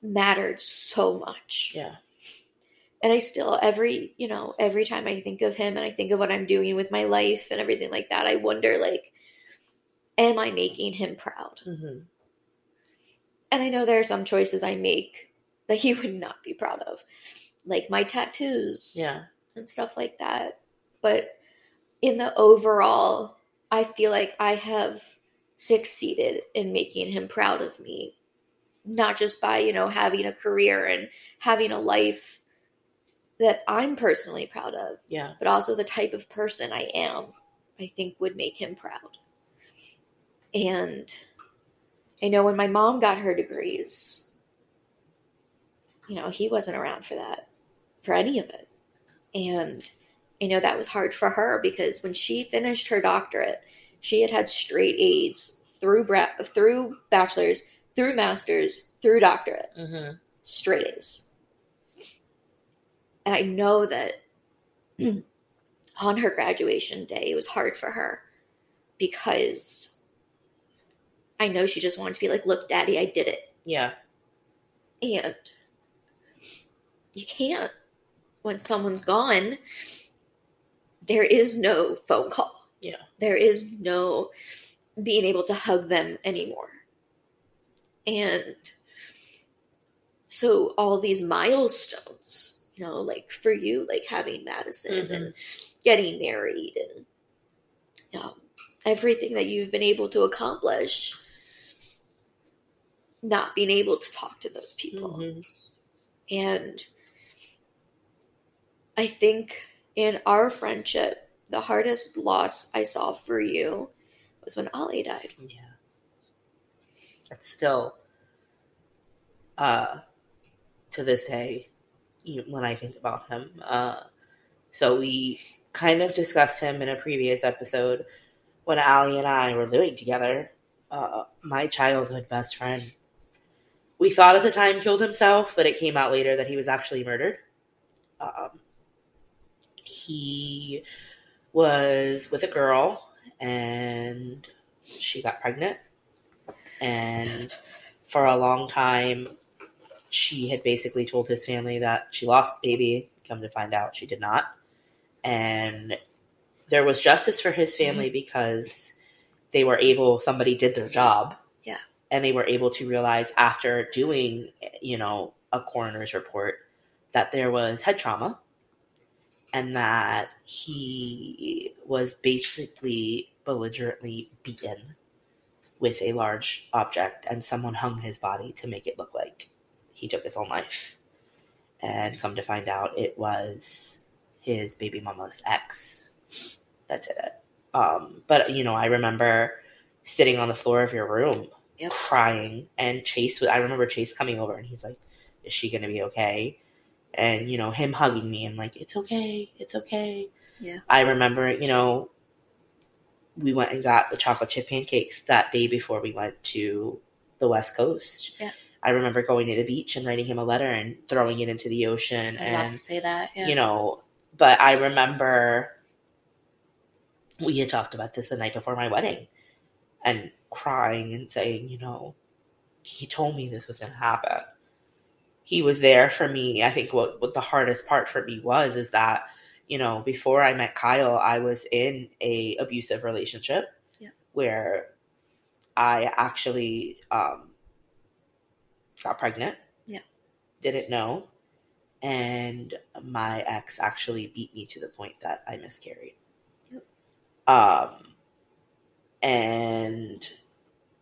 mattered so much Yeah. and i still every you know every time i think of him and i think of what i'm doing with my life and everything like that i wonder like am i making him proud Mm-hmm. and I know there are some choices I make <laughs> that he would not be proud of, like my tattoos Yeah. and stuff like that. But in the overall, I feel like I have succeeded in making him proud of me, not just by, you know, having a career and having a life that I'm personally proud of, Yeah. but also the type of person I am, I think would make him proud. And I know when my mom got her degrees, you know, he wasn't around for that, for any of it. And I know that was hard for her because when she finished her doctorate, she had had straight A's through bra- through bachelor's, through master's, through doctorate Mm-hmm. straight A's. And I know that <clears throat> on her graduation day, it was hard for her because I know she just wanted to be like, look, daddy, I did it. Yeah. And you can't, when someone's gone, there is no phone call. Yeah. There is no being able to hug them anymore. And so all these milestones, you know, like for you, like having Madison Mhm. and getting married and um, everything that you've been able to accomplish, not being able to talk to those people. Mhm. And I think in our friendship, the hardest loss I saw for you was when Ollie died. Yeah. It's still, uh, to this day, when I think about him. Uh, so we kind of discussed him in a previous episode when Ali and I were living together. Uh, my childhood best friend. We thought at the time killed himself, but it came out later that he was actually murdered. Um, he was with a girl and she got pregnant. And for a long time, she had basically told his family that she lost the baby. Come to find out, she did not. And there was justice for his mm-hmm. family because they were able somebody did their job Yeah. and they were able to realize after doing you know a coroner's report that there was head trauma and that he was basically belligerently beaten with a large object and someone hung his body to make it look like he took his own life and come to find out it was his baby mama's ex that did it um, but you know i remember sitting on the floor of your room Yep. crying and chase i remember chase coming over and he's like is she gonna be okay and you know him hugging me and like it's okay it's okay Yeah. i remember you know we went and got the chocolate chip pancakes that day before we went to the west coast Yeah. i remember going to the beach and writing him a letter and throwing it into the ocean I'm and to say that. Yeah. you know but i remember we had talked about this the night before my wedding and crying and saying you know he told me this was going to happen he was there for me i think what, what the hardest part for me was is that you know before i met kyle i was in a abusive relationship Yeah. where i actually um, got pregnant Yeah. didn't know and my ex actually beat me to the point that i miscarried Yep. um and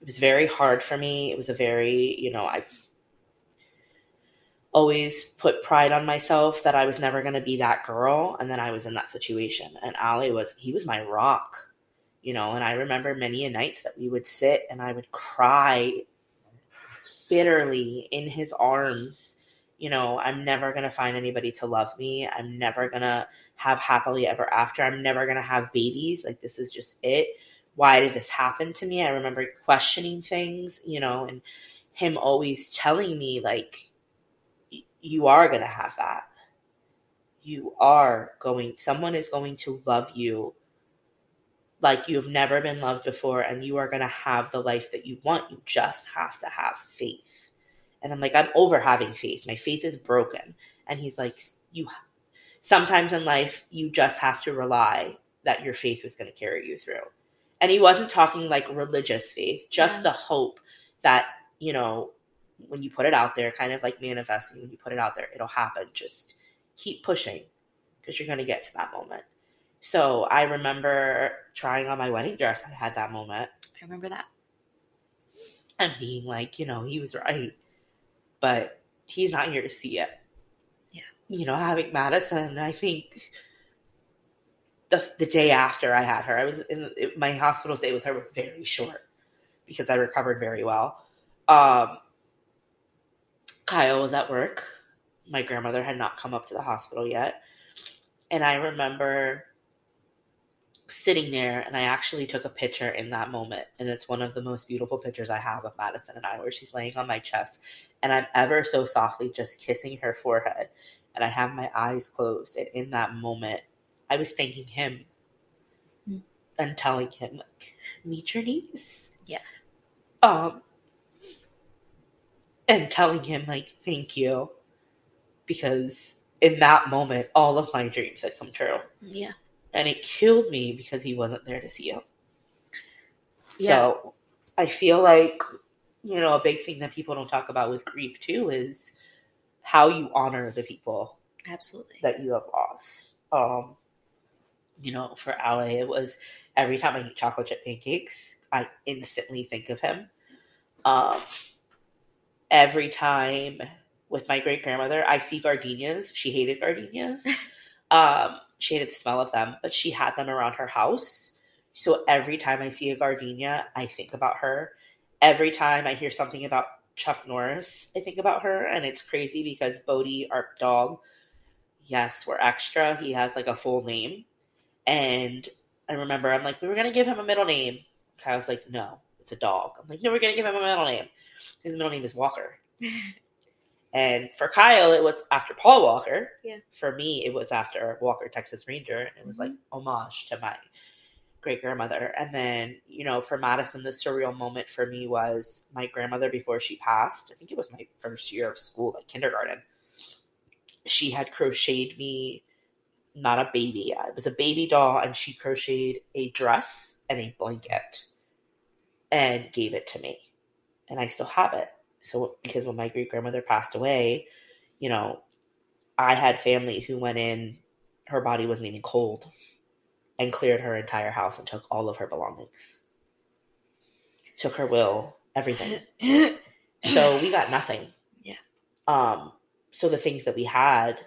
it was very hard for me it was a very you know i always put pride on myself that I was never going to be that girl. And then I was in that situation. And Ali was, he was my rock, you know. And I remember many a nights that we would sit and I would cry bitterly in his arms. You know, I'm never going to find anybody to love me. I'm never going to have happily ever after. I'm never going to have babies. Like, this is just it. Why did this happen to me? I remember questioning things, you know, and him always telling me, like, you are going to have that. You are going, someone is going to love you like you've never been loved before, and you are going to have the life that you want. You just have to have faith. And I'm like, I'm over having faith. My faith is broken. And he's like, you, sometimes in life, you just have to rely that your faith was going to carry you through. And he wasn't talking like religious faith, just Yeah. the hope that, you know, when you put it out there, kind of like manifesting, when you put it out there, it'll happen. Just keep pushing because you're going to get to that moment. So I remember trying on my wedding dress. I had that moment I remember that. and being like, you know, he was right, but he's not here to see it. Yeah. You know, having Madison, I think the the day after I had her, I was in it, my hospital stay with her was very short because I recovered very well. Um, Kyle was at work. My grandmother had not come up to the hospital yet. And I remember sitting there and I actually took a picture in that moment. And it's one of the most beautiful pictures I have of Madison and I, where she's laying on my chest and I'm ever so softly just kissing her forehead. And I have my eyes closed. And in that moment, I was thanking him Mm. and telling him, like, meet your niece. Yeah. Um, and telling him, like, thank you. Because in that moment, all of my dreams had come true Yeah. and it killed me because he wasn't there to see him. Yeah. So I feel like you know a big thing that people don't talk about with grief too is how you honor the people Absolutely. that you have lost. Um, you know, for Ale, it was every time I eat chocolate chip pancakes, I instantly think of him. Um, every time with my great grandmother, I see gardenias. She hated gardenias. <laughs> um, she hated the smell of them, but she had them around her house. So every time I see a gardenia, I think about her. Every time I hear something about Chuck Norris, I think about her. And it's crazy because Bodie, our dog, yes, we're extra. He has like a full name. And I remember I'm like, we were going to give him a middle name. Kyle's like, no, it's a dog. I'm like, no, we're going to give him a middle name. His middle name is Walker. And for Kyle, it was after Paul Walker. Yeah. For me, it was after Walker, Texas Ranger. It was like mm-hmm. homage to my great grandmother. And then, you know, for Madison, the surreal moment for me was my grandmother before she passed. I think it was my first year of school, like kindergarten. She had crocheted me not a baby. Uh, it was a baby doll, and she crocheted a dress and a blanket and gave it to me. And I still have it. So, because when my great grandmother passed away, you know, I had family who went in, her body wasn't even cold, and cleared her entire house and took all of her belongings. Took her will, everything. <laughs> so we got nothing. Yeah. Um, so the things that we had,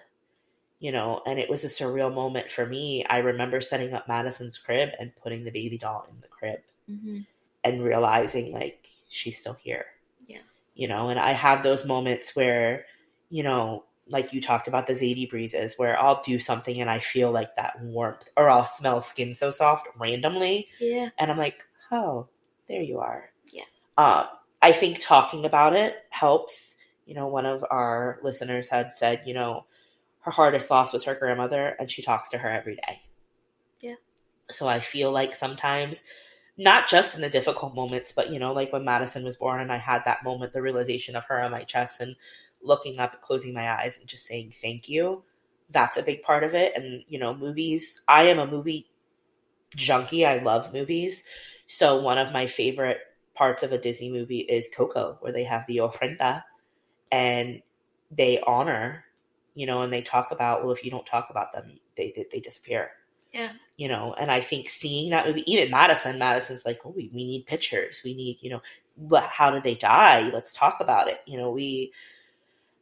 you know, and it was a surreal moment for me. I remember setting up Madison's crib and putting the baby doll in the crib Mm-hmm. and realizing like she's still here. Yeah. You know, and I have those moments where, you know, like you talked about the Zadie breezes, where I'll do something and I feel like that warmth, or I'll smell skin so soft randomly, Yeah. and I'm like, oh, there you are. Yeah. Um, I think talking about it helps. You know, one of our listeners had said, you know, her hardest loss was her grandmother, and she talks to her every day. Yeah. So I feel like sometimes, not just in the difficult moments, but you know, like when Madison was born, and I had that moment, the realization of her on my chest, and looking up, closing my eyes, and just saying thank you. That's a big part of it. And you know, movies. I am a movie junkie. I love movies. So one of my favorite parts of a Disney movie is Coco, where they have the ofrenda and they honor, you know, and they talk about, well, if you don't talk about them, they they, they disappear. Yeah. You know, and I think seeing that movie, even Madison, Madison's like, oh, we, we need pictures. We need, you know, what, how did they die? Let's talk about it. You know, we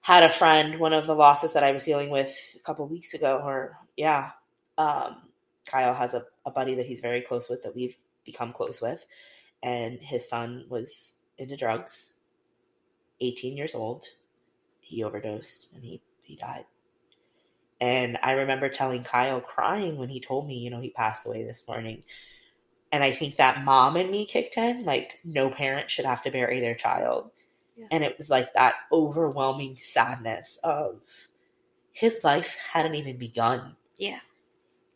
had a friend, one of the losses that I was dealing with a couple weeks ago, or yeah, um, Kyle has a, a buddy that he's very close with that we've become close with, and his son was into drugs, 18 years old. He overdosed and he, he died. And I remember telling Kyle crying when he told me, you know, he passed away this morning. And I think that mom and me kicked in, like, no parent should have to bury their child. Yeah. And it was like that overwhelming sadness of his life hadn't even begun Yeah.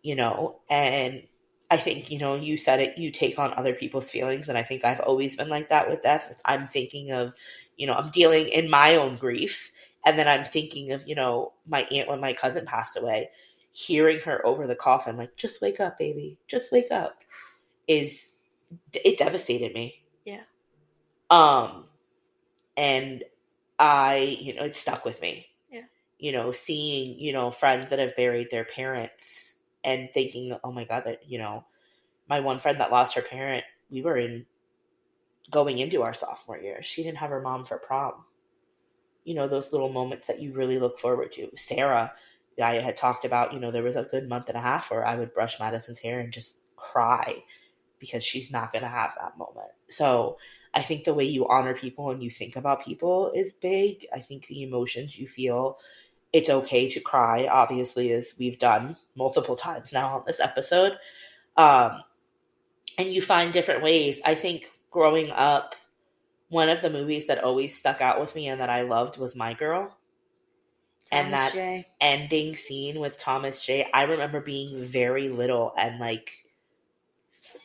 you know and i think you know you said it you take on other people's feelings and i think i've always been like that with death i'm thinking of you know i'm dealing in my own grief and then i'm thinking of you know my aunt when my cousin passed away hearing her over the coffin like just wake up baby. Just wake up is it devastated me. Yeah. um and i you know it stuck with me. Yeah. you know seeing you know friends that have buried their parents and thinking oh my god that you know my one friend that lost her parent we were in going into our sophomore year. She didn't have her mom for prom you know those little moments that you really look forward to. Sarah i had talked about you know there was a good month and a half where i would brush madison's hair and just cry because she's not going to have that moment. So i think the way you honor people and you think about people is big. I think the emotions you feel it's okay to cry obviously as we've done multiple times now on this episode. Um, and you find different ways. I think growing up one of the movies that always stuck out with me and that i loved was my girl. And that ending scene with thomas j i remember being very little and like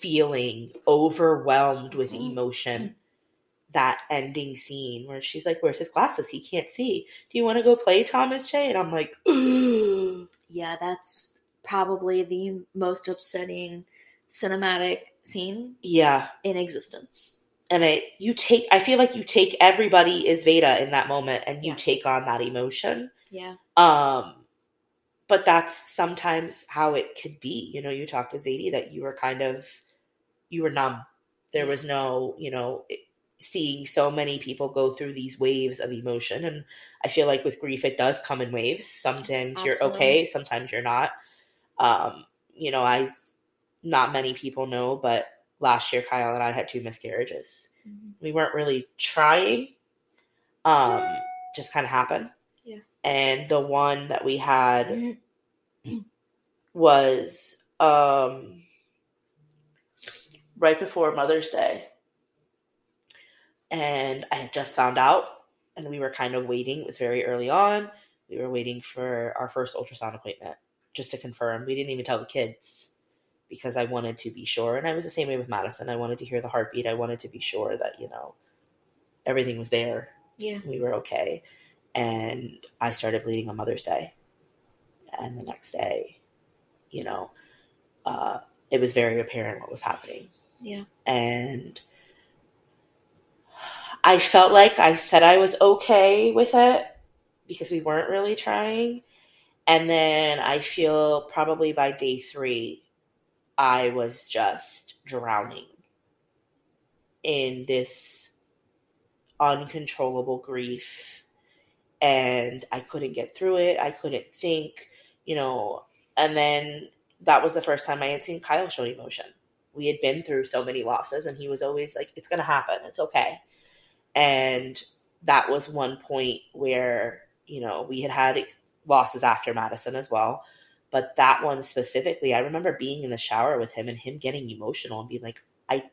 feeling overwhelmed with Mhm. emotion. That ending scene where she's like where's his glasses? He can't see. Do you want to go play thomas j? And i'm like Yeah, that's probably the most upsetting cinematic scene yeah. in existence. And it you take i feel like you take everybody is vada in that moment and you Yeah. take on that emotion. Yeah. um but that's sometimes how it could be you know you talked to zadie that you were kind of you were numb. There was no you know it- seeing so many people go through these waves of emotion and i feel like with grief it does come in waves. Sometimes you're okay sometimes you're not. Um you know i not many people know but last year kyle and i had two miscarriages. Mhm. we weren't really trying um just kind of happened. Yeah. and the one that we had <clears throat> was um right before mother's day. And i had just found out and we were kind of waiting. It was very early on. We were waiting for our first ultrasound appointment just to confirm. We didn't even tell the kids because i wanted to be sure and i was the same way with madison i wanted to hear the heartbeat i wanted to be sure that you know everything was there Yeah. we were okay and i started bleeding on mother's day and the next day you know, uh, it was very apparent what was happening. Yeah. And I felt like I said I was okay with it because we weren't really trying. And then I feel probably by day three, I was just drowning in this uncontrollable grief. And I couldn't get through it. I couldn't think, you know. And then that was the first time I had seen Kyle show emotion. We had been through so many losses, and he was always like, It's going to happen. It's okay. And that was one point where, you know, we had had losses after Madison as well. But that one specifically, I remember being in the shower with him and him getting emotional and being like, I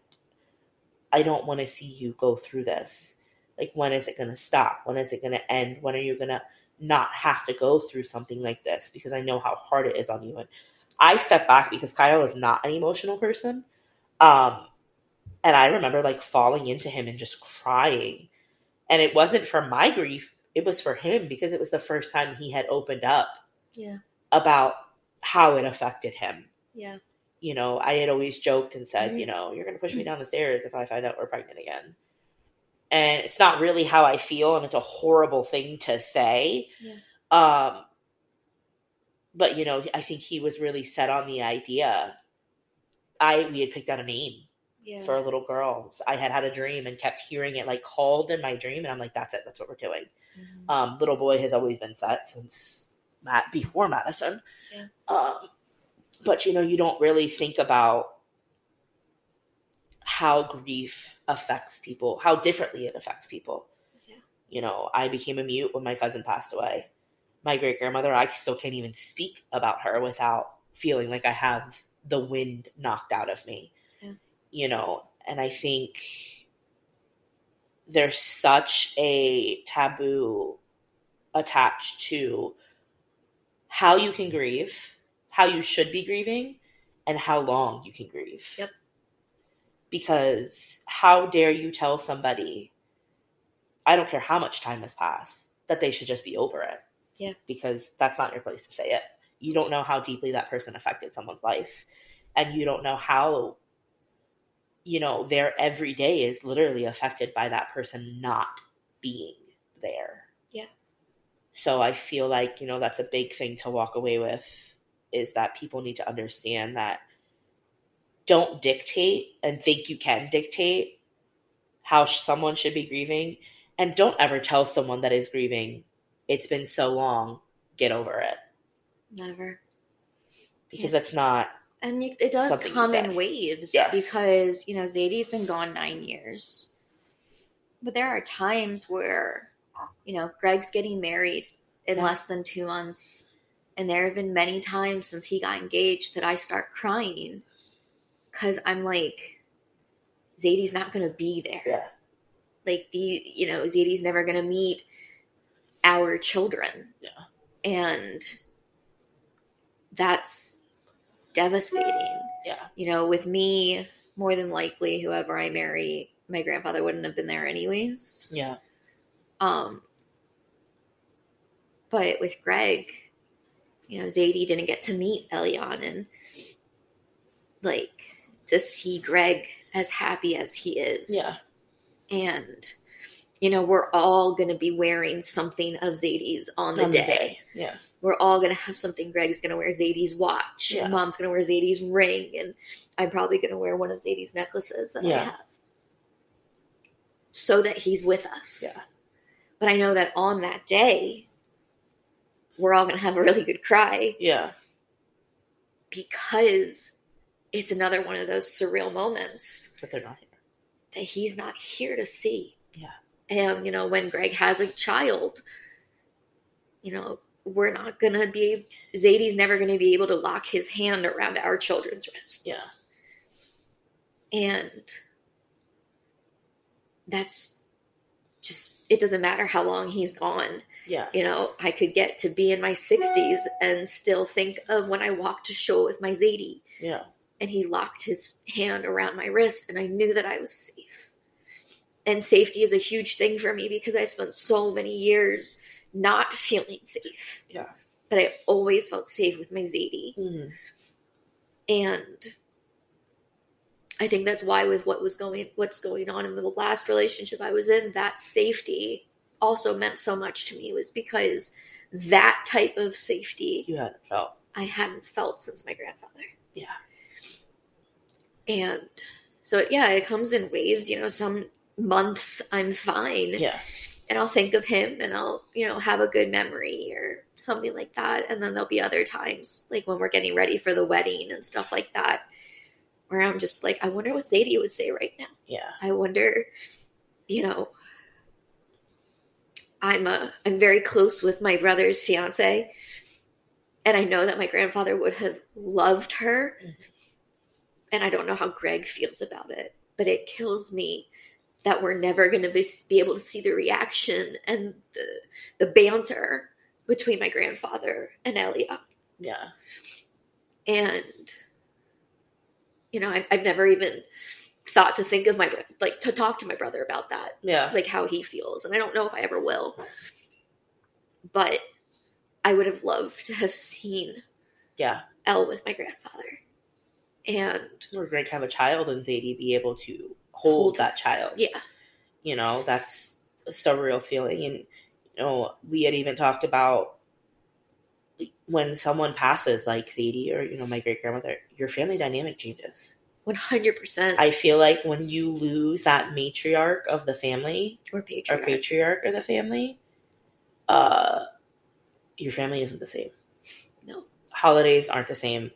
I don't want to see you go through this. Like when is it gonna stop? When is it gonna end? When are you gonna not have to go through something like this? Because I know how hard it is on you. And I stepped back because Kyle is not an emotional person. Um and I remember like falling into him and just crying. And it wasn't for my grief, it was for him because it was the first time he had opened up Yeah. about how it affected him. Yeah. You know, I had always joked and said, Mhm. you know, you're going to push me down the stairs if I find out we're pregnant again. And it's not really how I feel, and it's a horrible thing to say. Yeah. Um, but you know, I think he was really set on the idea. I we had picked out a name Yeah. for a little girl. I had had a dream and kept hearing it like called in my dream, and I'm like, that's it. That's what we're doing. Mhm. Um, little boy has always been set since Matt before Madison. Yeah. Um, but you know, you don't really think about how grief affects people, how differently it affects people. Yeah. You know, I became a mute when my cousin passed away. My great grandmother, I still can't even speak about her without feeling like I have the wind knocked out of me. Yeah. You know, and I think there's such a taboo attached to how you can grieve, how you should be grieving, and how long you can grieve. Yep. Because how dare you tell somebody, I don't care how much time has passed, that they should just be over it? Yeah. Because that's not your place to say it. You don't know how deeply that person affected someone's life. And you don't know how, you know, their every day is literally affected by that person not being there. So I feel like, you know, that's a big thing to walk away with is that people need to understand that don't dictate and think you can dictate how someone should be grieving and don't ever tell someone that is grieving it's been so long get over it Never. because Yeah. that's not And you, it does come in waves Yes. because, you know, Zadie's been gone nine years. But there are times where, you know, Greg's getting married in Yeah. less than two months. And there have been many times since he got engaged that I start crying because I'm like, Zadie's not going to be there. yeah Like, the, you know, Zadie's never going to meet our children. Yeah. And that's devastating yeah you know, with me, more than likely, whoever I marry, my grandfather wouldn't have been there anyways. yeah Um, but with Greg, you know, Zadie didn't get to meet Elion, and like to see Greg as happy as he is, Yeah. and you know, we're all going to be wearing something of Zadie's on the On day. yeah We're all going to have something. Greg's going to wear Zadie's watch. Yeah. And Mom's going to wear Zadie's ring. And I'm probably going to wear one of Zadie's necklaces that I Yeah. have. So that he's with us. Yeah. But I know that on that day, we're all going to have a really good cry yeah because it's another one of those surreal moments but they're not here that he's not here to see. Yeah. And, you know, when Greg has a child, you know, we're not going to be, Zadie's never going to be able to lock his hand around our children's wrists. Yeah. And that's just, it doesn't matter how long he's gone. yeah You know, I could get to be in my 60s and still think of when I walked to shul with my Zadie yeah and he locked his hand around my wrist and I knew that I was safe. And safety is a huge thing for me because I've spent so many years not feeling safe. Yeah. But I always felt safe with my Zadie. Mhm. And I think that's why with what was going what's going on in the last relationship I was in, that safety also meant so much to me was because that type of safety You hadn't felt. I hadn't felt since my grandfather. Yeah. And so yeah, it comes in waves, you know, some months I'm fine Yeah. and I'll think of him and I'll, you know, have a good memory or something like that. And then there'll be other times, like when we're getting ready for the wedding and stuff like that, where I'm just like, I wonder what Zadie would say right now. Yeah. I wonder, you know, I'm uh, I'm very close with my brother's fiance, and I know that my grandfather would have loved her, Mhm. and I don't know how Greg feels about it, but it kills me that we're never going to be, be able to see the reaction and the the banter between my grandfather and Elia, Yeah. and you know, I, I've never even thought to think of my like to talk to my brother about that Yeah. like how he feels and i don't know if i ever will but i would have loved to have seen Yeah. L with my grandfather and Or great to have a child and Zadie be able to hold, Hold. that child. yeah You know, that's a surreal feeling. And, you know, we had even talked about when someone passes, like Zadie or, you know, my great grandmother, your family dynamic changes. 100% I feel like when you lose that matriarch of the family or patriarch, or patriarch patriarch of the family, uh, your family isn't the same. no Holidays aren't the same.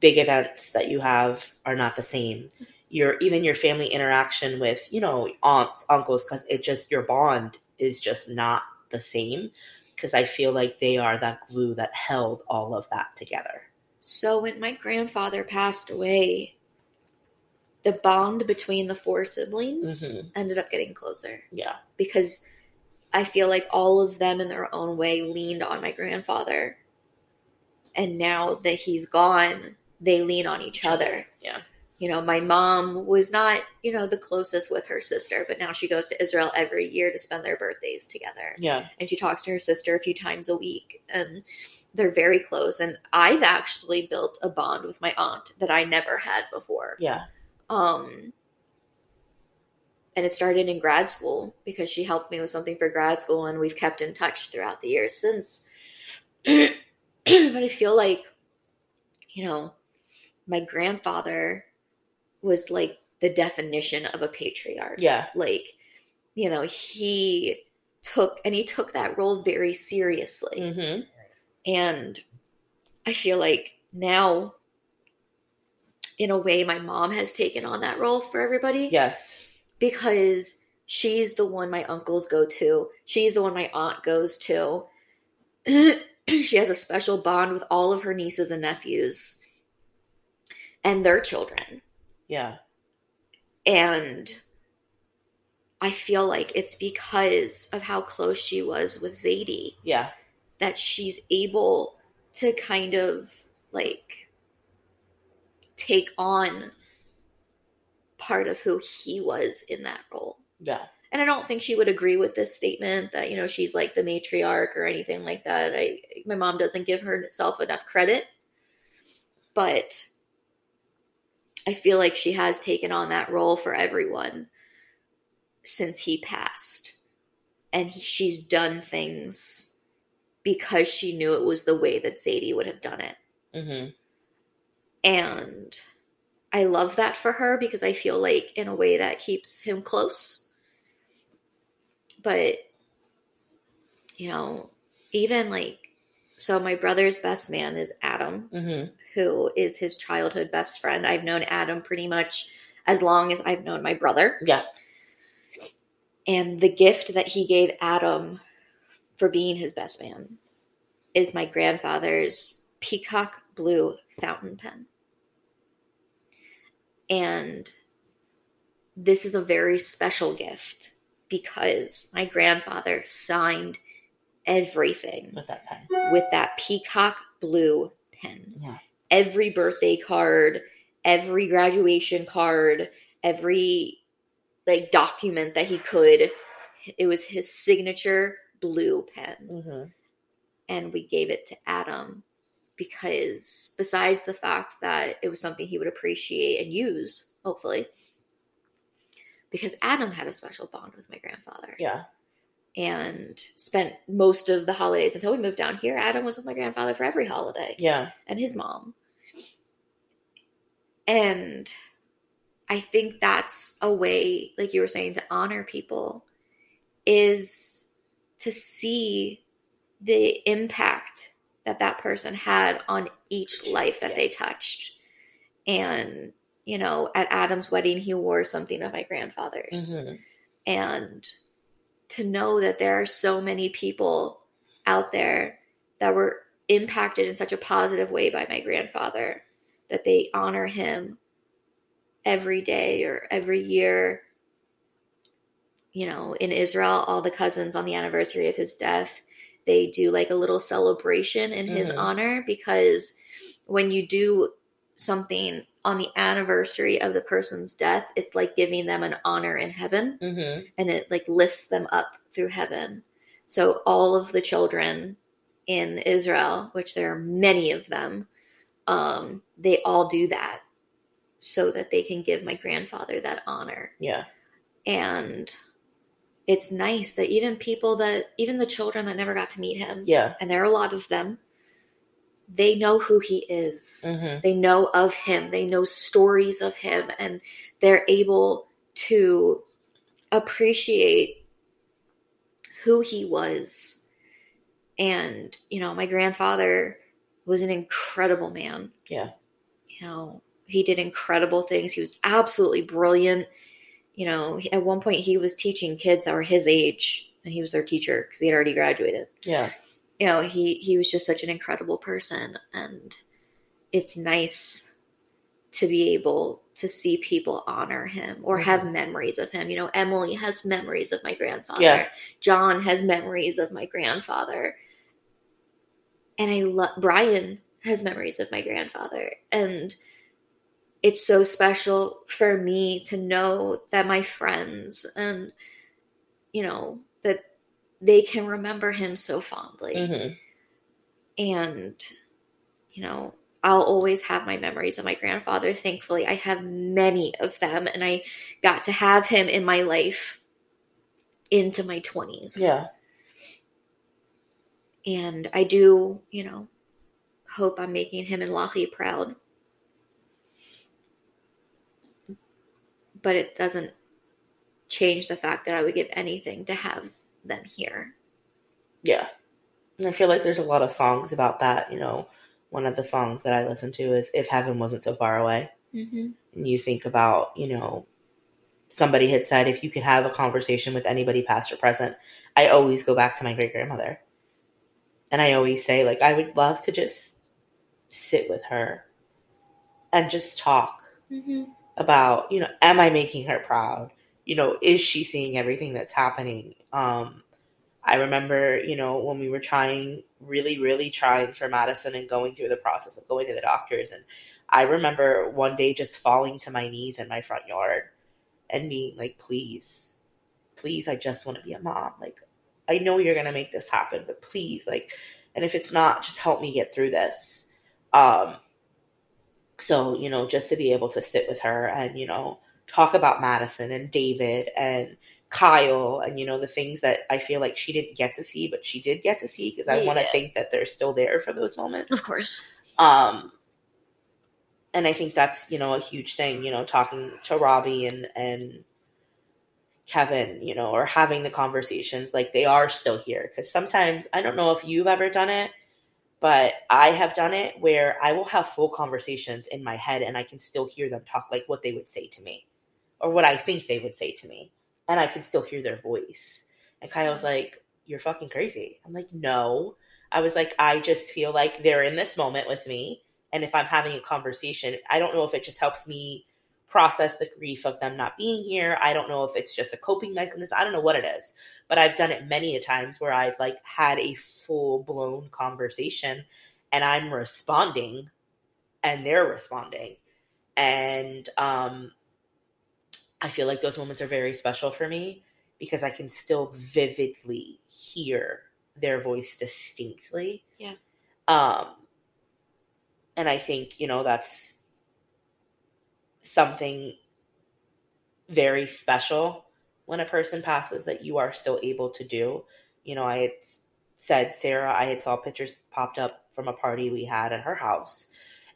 Big events that you have are not the same. Your even your family interaction with you know aunts, uncles, because it just your bond is just not the same. Because I feel like they are that glue that held all of that together. so when my grandfather passed away the bond between the four siblings Mhm. ended up getting closer Yeah, because i feel like all of them in their own way leaned on my grandfather and now that he's gone they lean on each other Yeah. You know my mom was not you know the closest with her sister but now she goes to israel every year to spend their birthdays together. Yeah, and she talks to her sister a few times a week and they're very close. And i've actually built a bond with my aunt that i never had before. Yeah, um and it started in grad school because she helped me with something for grad school and we've kept in touch throughout the years since. <clears throat> But i feel like you know my grandfather was like the definition of a patriarch. Yeah, like you know he took and he took that role very seriously. Hmm and i feel like now in a way my mom has taken on that role for everybody. Yes, because she's the one my uncles go to. She's the one my aunt goes to. <clears throat> She has a special bond with all of her nieces and nephews and their children yeah, and I feel like it's because of how close she was with Zadie yeah, that she's able to kind of like take on part of who he was in that role. yeah, And I don't think she would agree with this statement that, you know, she's like the matriarch or anything like that. I my mom doesn't give herself enough credit. But I feel like she has taken on that role for everyone since he passed. And he, she's done things because she knew it was the way that Zadie would have done it. hmm And I love that for her because I feel like in a way that keeps him close. But, you know, even like, so my brother's best man is Adam, hmm who is his childhood best friend. I've known Adam pretty much as long as I've known my brother. yeah, And the gift that he gave Adam for being his best man is my grandfather's peacock blue fountain pen. And this is a very special gift because my grandfather signed everything with that pen. with that peacock blue pen. Yeah. Every birthday card, every graduation card, every like document that he could, it was his signature blue pen. hmm And we gave it to Adam because besides the fact that it was something he would appreciate and use, hopefully, because Adam had a special bond with my grandfather Yeah. and spent most of the holidays until we moved down here. Adam was with my grandfather for every holiday Yeah. and his mom. And I think that's a way, like you were saying, to honor people is to see the impact that that person had on each life that Yeah. they touched. And, you know, at Adam's wedding, he wore something of my grandfather's Mhm. and to know that there are so many people out there that were impacted in such a positive way by my grandfather that they honor him every day or every year you know in israel all the cousins on the anniversary of his death they do like a little celebration in his Mhm. honor because when you do something on the anniversary of the person's death it's like giving them an honor in heaven Mhm. and it like lifts them up through heaven. So all of the children in Israel, which there are many of them, um, they all do that so that they can give my grandfather that honor. Yeah. And it's nice that even people that even the children that never got to meet him, Yeah. and there are a lot of them, they know who he is Mhm. they know of him they know stories of him and they're able to appreciate who he was and you know my grandfather was an incredible man. Yeah. you know he did incredible things. He was absolutely brilliant. You know at one point he was teaching kids that were his age and he was their teacher because he had already graduated. Yeah. you know he he was just such an incredible person and it's nice to be able to see people honor him or mm-hmm. have memories of him. You know emily has memories of my grandfather. Yeah. john has memories of my grandfather and i love brian has memories of my grandfather and it's so special for me to know that my friends and you know that they can remember him so fondly Mhm. and you know i'll always have my memories of my grandfather thankfully i have many of them and i got to have him in my life into my 20s Yeah. And i do you know hope i'm making him and Lahi proud but it doesn't change the fact that i would give anything to have them here Yeah. And I feel like there's a lot of songs about that. You know, one of the songs that I listen to is If Heaven Wasn't So Far Away. mm-hmm. And you think about, you know, somebody had said if you could have a conversation with anybody past or present, I always go back to my great grandmother. And I always say, like, I would love to just sit with her and just talk Mm-hmm. about you know am i making her proud you know is she seeing everything that's happening um i remember you know when we were trying really really trying for madison and going through the process of going to the doctors and i remember one day just falling to my knees in my front yard and being like please please i just want to be a mom like i know you're going to make this happen but please like and if it's not just help me get through this. Um so you know just to be able to sit with her and you know talk about madison and david and kyle and you know the things that i feel like she didn't get to see but she did get to see because i want to think that they're still there for those moments. Of course. Um and i think that's you know a huge thing you know talking to robbie and and kevin you know or having the conversations like they are still here. Because sometimes i don't know if you've ever done it but i have done it where i will have full conversations in my head and i can still hear them talk like what they would say to me or what i think they would say to me. And i can still hear their voice. And kyle's mm-hmm. like you're fucking crazy. I'm like no. I was like, I just feel like they're in this moment with me. And if I'm having a conversation, I don't know if it just helps me process the grief of them not being here. I don't know if it's just a coping mechanism. I don't know what it is. But I've done it many a times where I've like had a full blown conversation and I'm responding and they're responding. And um I feel like those moments are very special for me because I can still vividly hear their voice distinctly. Yeah. Um and I think, you know, that's something very special when a person passes that you are still able to do. You know, I had said Sarah, I had saw pictures popped up from a party we had at her house.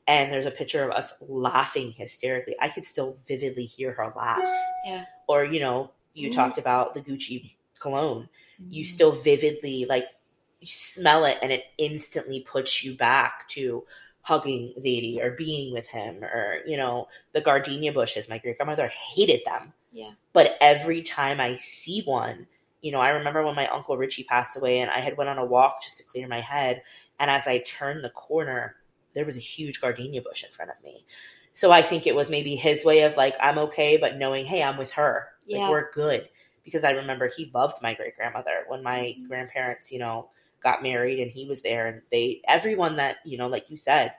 And there's a picture of us laughing hysterically. I could still vividly hear her laugh. Yeah. Or, you know, you Mhm. talked about the Gucci cologne. You Mhm. still vividly like you smell it and it instantly puts you back to hugging Zadie or being with him or, you know, the gardenia bushes. My great grandmother hated them. Yeah. But every time I see one, you know, I remember when my uncle Richie passed away and I had went on a walk just to clear my head. And as I turned the corner, there was a huge gardenia bush in front of me. So I think it was maybe his way of like, I'm okay, but knowing, hey, I'm with her. Like, we're good. Because I remember he loved my great grandmother when my Mhm. grandparents, you know, got married and he was there. And they, everyone that, you know, like you said,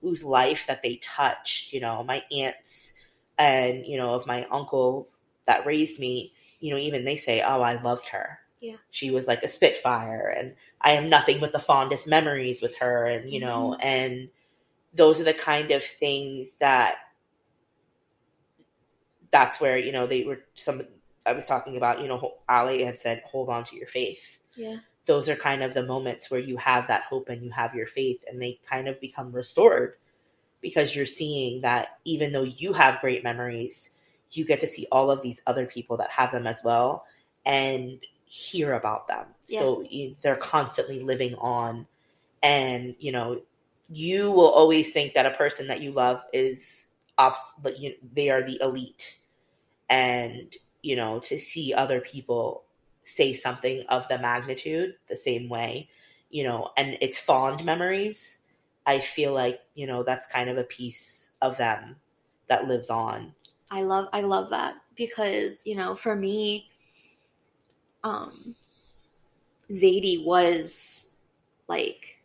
whose life that they touched, you know, my aunts and, you know, of my uncle that raised me, you know, even they say, oh, I loved her. Yeah. She was like a spitfire and I have nothing but the fondest memories with her. And, you know, Mm-hmm. and those are the kind of things that that's where, you know, they were some, I was talking about, you know, Ali had said, hold on to your faith. Yeah. Those are kind of the moments where you have that hope and you have your faith and they kind of become restored because you're seeing that even though you have great memories, you get to see all of these other people that have them as well and hear about them. Yeah. So they're constantly living on. And, you know, you will always think that a person that you love is obs- but you, they are the elite. And, you know, to see other people say something of the magnitude the same way, you know, and it's fond memories. I feel like, you know, that's kind of a piece of them that lives on. I love I love that because you know for me, um, Zadie was like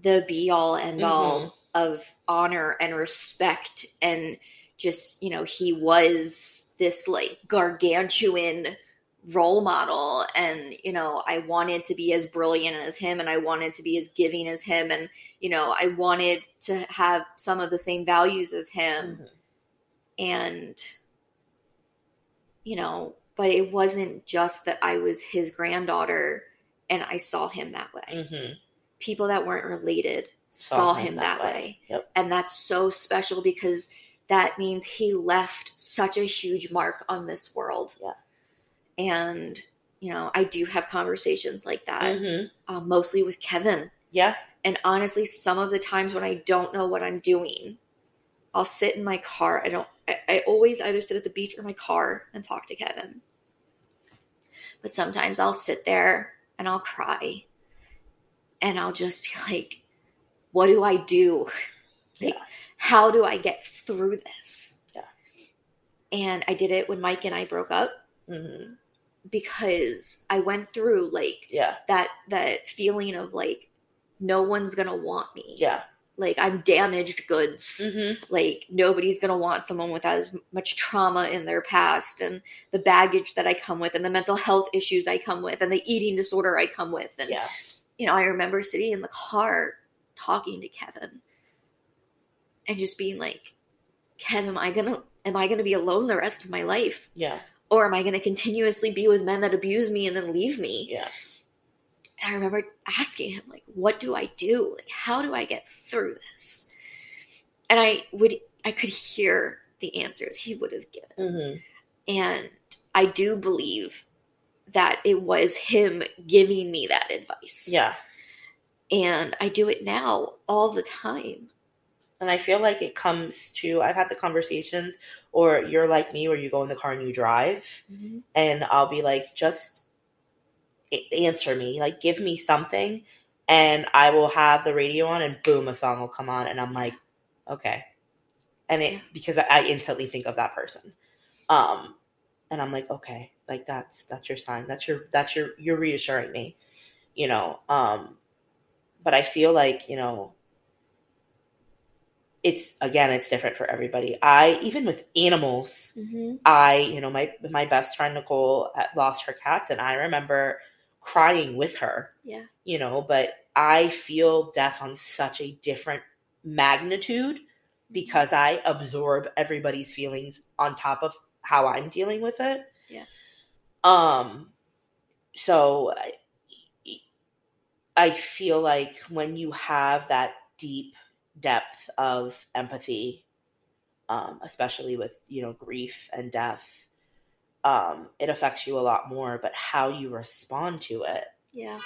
the be all end all of honor and respect and just you know he was this like gargantuan role model and you know I wanted to be as brilliant as him and I wanted to be as giving as him and you know I wanted to have some of the same values as him and you know but it wasn't just that i was his granddaughter and i saw him that way hmm people that weren't related saw, him, that, way. Yep. and that's so special because that means he left such a huge mark on this world Yeah. And you know i do have conversations like that hmm uh, mostly with kevin Yeah. and honestly, some of the times when I don't know what I'm doing, I'll sit in my car. I don't. I, I always either sit at the beach or my car and talk to Kevin. But sometimes I'll sit there and I'll cry, and I'll just be like, "What do I do? Like, Yeah. how do I get through this?" Yeah. And I did it when Mike and I broke up hmm because I went through like Yeah. that that feeling of like no one's gonna want me Yeah. like i'm damaged goods hmm like nobody's gonna want someone with as much trauma in their past and the baggage that i come with and the mental health issues i come with and the eating disorder i come with and Yeah. you know i remember sitting in the car talking to kevin and just being like kevin am i gonna am i gonna be alone the rest of my life Yeah. Or am i gonna continuously be with men that abuse me and then leave me Yeah. and I remember asking him, like, what do I do? Like, how do I get through this? And I would, I could hear the answers he would have given. hmm And I do believe that it was him giving me that advice. Yeah. And I do it now all the time. And I feel like it comes to I've had the conversations, or you're like me, where you go in the car and you drive, and I'll be like, just answer me, like give me something, and I will have the radio on, and boom, a song will come on, and I'm like, okay, and it because I, I instantly think of that person, um, and I'm like, okay, like that's that's your sign, that's your that's your you're reassuring me, you know, um, but I feel like you know it's again it's different for everybody i even with animals Mm-hmm. i you know my my best friend nicole lost her cats and i remember crying with her Yeah. you know but i feel death on such a different magnitude because I absorb everybody's feelings on top of how I'm dealing with it. Yeah. Um so I, I feel like when you have that deep depth of empathy um, especially with you know grief and death. Um, it affects you a lot more but how you respond to it Yeah.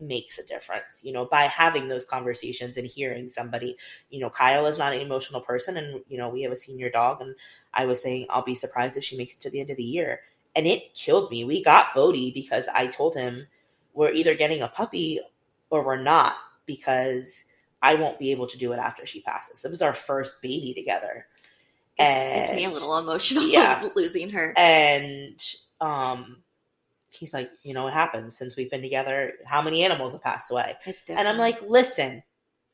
makes a difference. You know by having those conversations and hearing somebody you know kyle is not an emotional person and you know we have a senior dog and i was saying i'll be surprised if she makes it to the end of the year. And it killed me. We got bodie because i told him we're either getting a puppy or we're not because i won't be able to do it after she passes it was our first baby together It's, it's me a little emotional <laughs> yeah. losing her. and um he's like you know what happened since we've been together how many animals have passed away It's different. and i'm like listen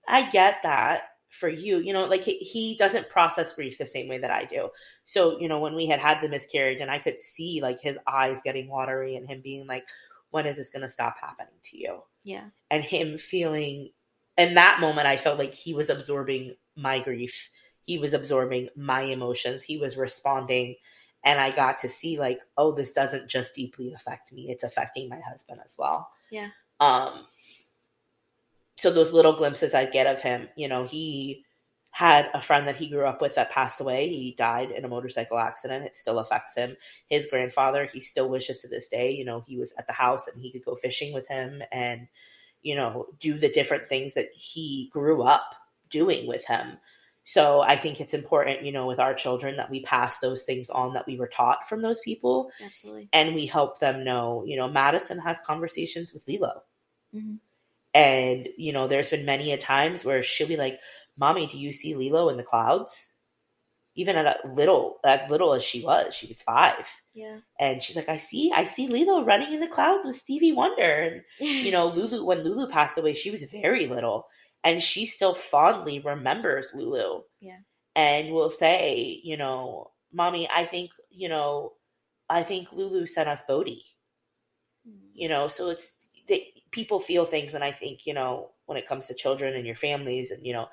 i get that for you you know like he, he doesn't process grief the same way that i do so you know when we had had the miscarriage and i could see like his eyes getting watery and him being like when is this going to stop happening to you yeah. and him feeling in that moment i felt like he was absorbing my grief. He was absorbing my emotions. He was responding. And i got to see like oh this doesn't just deeply affect me. It's affecting my husband as well. Yeah. um so those little glimpses i get of him you know he had a friend that he grew up with that passed away. He died in a motorcycle accident. It still affects him. His grandfather he still wishes to this day you know he was at the house and he could go fishing with him. And you know do the different things that he grew up doing with him so i think it's important you know with our children that we pass those things on that we were taught from those people Absolutely. and we help them know you know madison has conversations with lilo Mhm. and you know there's been many a times where she'll be like mommy do you see lilo in the clouds even at a little as little as she was she was five. Yeah. and she's like i see i see lilo running in the clouds with stevie wonder. And you know <laughs> lulu when lulu passed away she was very little and she still fondly remembers lulu. Yeah. and will say you know mommy i think you know i think lulu sent us bodie. Hmm. You know so it's they, people feel things and i think you know when it comes to children and your families and you know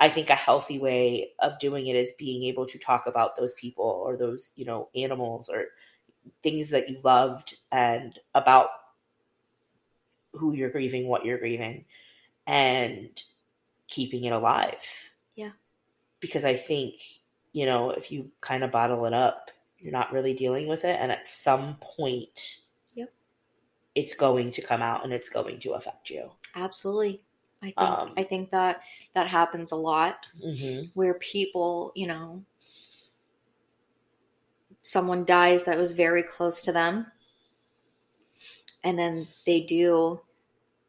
i think a healthy way of doing it is being able to talk about those people or those you know animals or things that you loved and about who you're grieving what you're grieving and keeping it alive Yeah. because i think you know if you kind of bottle it up you're not really dealing with it and at some point Yep. it's going to come out and it's going to affect you Absolutely. I think Um, I think that that happens a lot mm-hmm. where people, you know, someone dies that was very close to them and then they do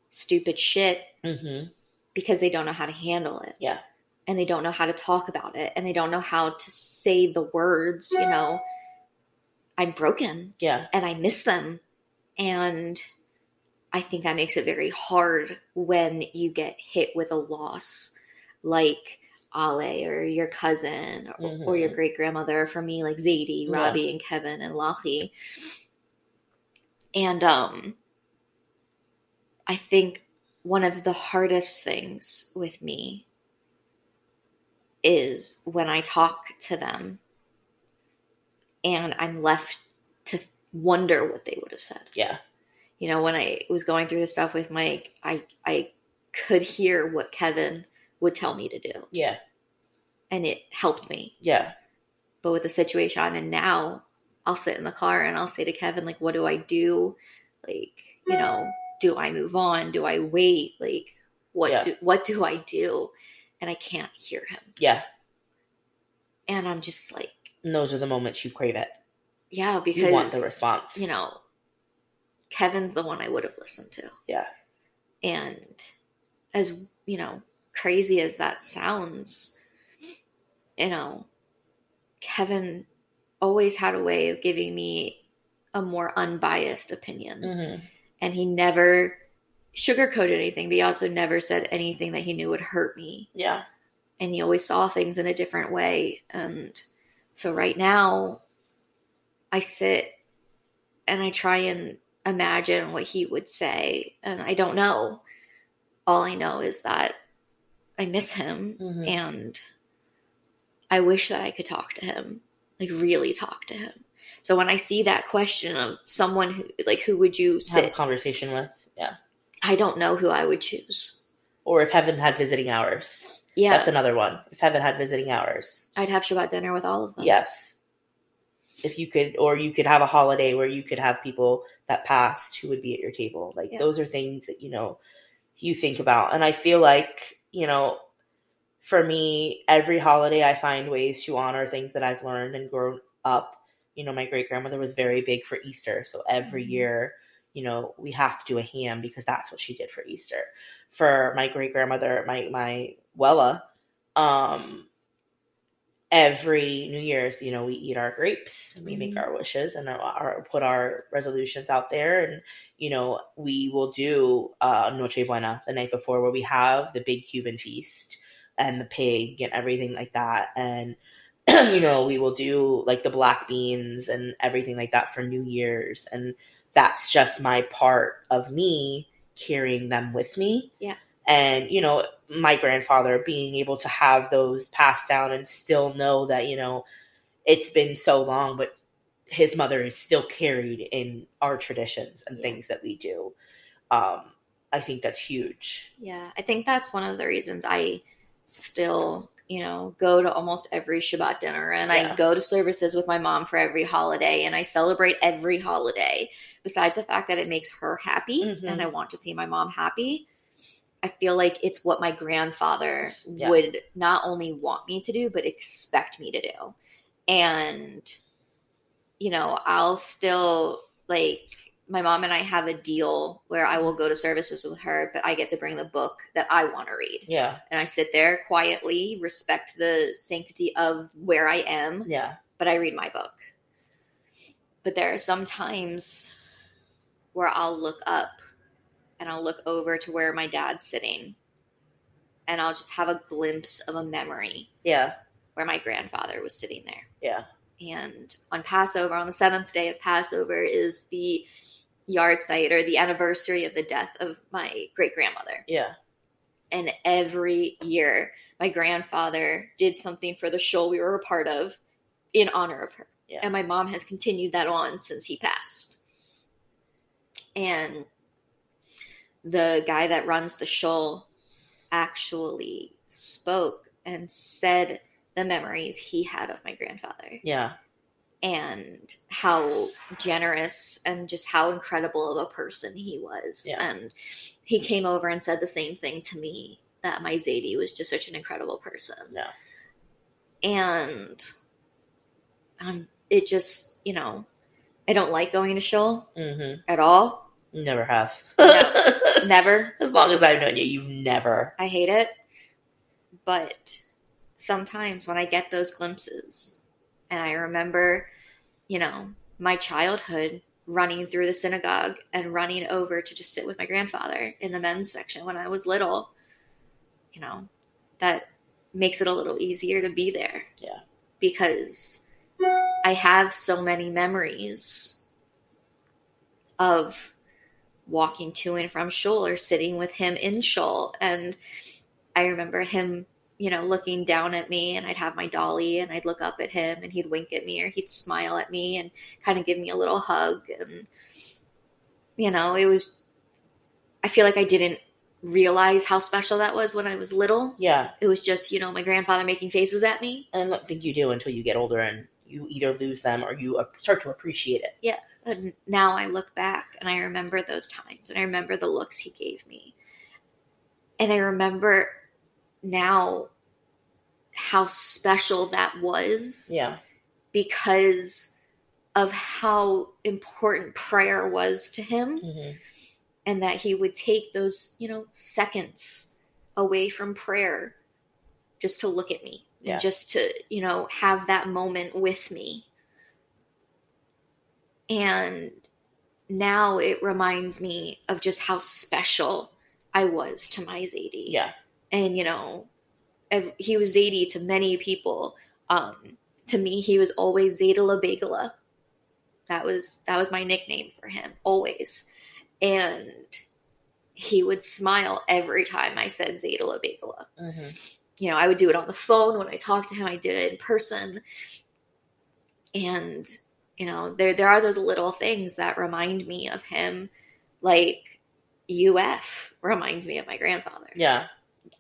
stupid shit Mm-hmm. because they don't know how to handle it. Yeah. And they don't know how to talk about it and they don't know how to say the words, you know, I'm broken yeah and I miss them. And I think that makes it very hard when you get hit with a loss like Ale or your cousin or, or your Mhm. great grandmother. For me, like Zadie, Yeah. Robbie, and Kevin and Lachi. And um, I think one of the hardest things with me is when I talk to them and I'm left to wonder what they would have said. yeah You know, when I was going through the stuff with Mike, I I could hear what Kevin would tell me to do, yeah and it helped me. yeah But with the situation I'm in now, I'll sit in the car and I'll say to Kevin, like, what do I do? Like, you know, do I move on? Do I wait? Like, what Yeah. do what do I do? And I can't hear him. yeah And I'm just like, and those are the moments you crave it yeah, because you want the response you know, Kevin's the one I would have listened to. yeah And as, you know, crazy as that sounds, you know, Kevin always had a way of giving me a more unbiased opinion. mm-hmm. And he never sugarcoated anything, but he also never said anything that he knew would hurt me. yeah And he always saw things in a different way. And so right now, I sit and I try and imagine what he would say. And I don't know. All I know is that I miss him Mhm. and I wish that I could talk to him, like really talk to him. So when I see that question of someone who like who would you Have a conversation with. Yeah. I don't know who I would choose. Or if heaven had visiting hours. Yeah, That's another one. If heaven had visiting hours. I'd have Shabbat dinner with all of them. Yes. If you could, or you could have a holiday where you could have people that passed who would be at your table. Like Yeah. those are things that, you know, you think about. And I feel like, you know, for me, every holiday I find ways to honor things that I've learned and grown up. You know, my great grandmother was very big for Easter. So every Mhm. year, you know, we have to do a ham because that's what she did for Easter. For my great grandmother, my my Wella, um, every New Year's, you know, we eat our grapes and we make Mhm. our wishes and our, our put our resolutions out there, and you know, we will do uh, Noche Buena the night before, where we have the big Cuban feast and the pig and everything like that, and <clears throat> you know, we will do like the black beans and everything like that for New Year's, and that's just my part of me carrying them with me. Yeah. And, you know, my grandfather being able to have those passed down and still know that, you know, it's been so long, but his mother is still carried in our traditions and Yeah. things that we do. Um, I think that's huge. Yeah, I think that's one of the reasons I still, you know, go to almost every Shabbat dinner and Yeah. I go to services with my mom for every holiday and I celebrate every holiday. Besides the fact that it makes her happy Mhm. and I want to see my mom happy, I feel like it's what my grandfather Yeah. would not only want me to do, but expect me to do. And, you know, I'll still like my mom and I have a deal where I will go to services with her, but I get to bring the book that I want to read. Yeah. And I sit there quietly, respect the sanctity of where I am, Yeah. but I read my book. But there are some times where I'll look up and I'll look over to where my dad's sitting and I'll just have a glimpse of a memory Yeah. where my grandfather was sitting there. Yeah. And on Passover, on the seventh day of Passover, is the yahrzeit or the anniversary of the death of my great grandmother. Yeah. And every year, my grandfather did something for the shul we were a part of in honor of her. Yeah. And my mom has continued that on since he passed. And the guy that runs the shul actually spoke and said the memories he had of my grandfather Yeah. and how generous and just how incredible of a person he was. Yeah. And he came over and said the same thing to me that my Zadie was just such an incredible person. Yeah. And um, it just, you know, I don't like going to shul Mm-hmm. at all. Never have. No. <laughs> Never. as long as I've known you, you've never. I hate it. But sometimes when I get those glimpses and I remember, you know, my childhood running through the synagogue and running over to just sit with my grandfather in the men's section when I was little, you know, that makes it a little easier to be there. Yeah. Because I have so many memories of walking to and from shul or sitting with him in shul. And I remember him, you know, looking down at me and I'd have my dolly and I'd look up at him and he'd wink at me or he'd smile at me and kind of give me a little hug. And, you know, it was, I feel like I didn't realize how special that was when I was little. Yeah. It was just, you know, my grandfather making faces at me. And I don't think you do until you get older and you either lose them or you start to appreciate it. And now I look back and I remember those times and I remember the looks he gave me. And I remember now how special that was Yeah. because of how important prayer was to him Mm-hmm. and that he would take those, you know, seconds away from prayer just to look at me Yeah. and just to, you know, have that moment with me. And now it reminds me of just how special I was to my Zadie. Yeah. And, you know, he was Zadie to many people. Um, to me, he was always Zeta La Bagala. That was that was my nickname for him, always. And he would smile every time I said Zadala Bagala. hmm You know, I would do it on the phone when I talked to him. I did it in person, and you know, there there are those little things that remind me of him, like UF reminds me of my grandfather. Yeah.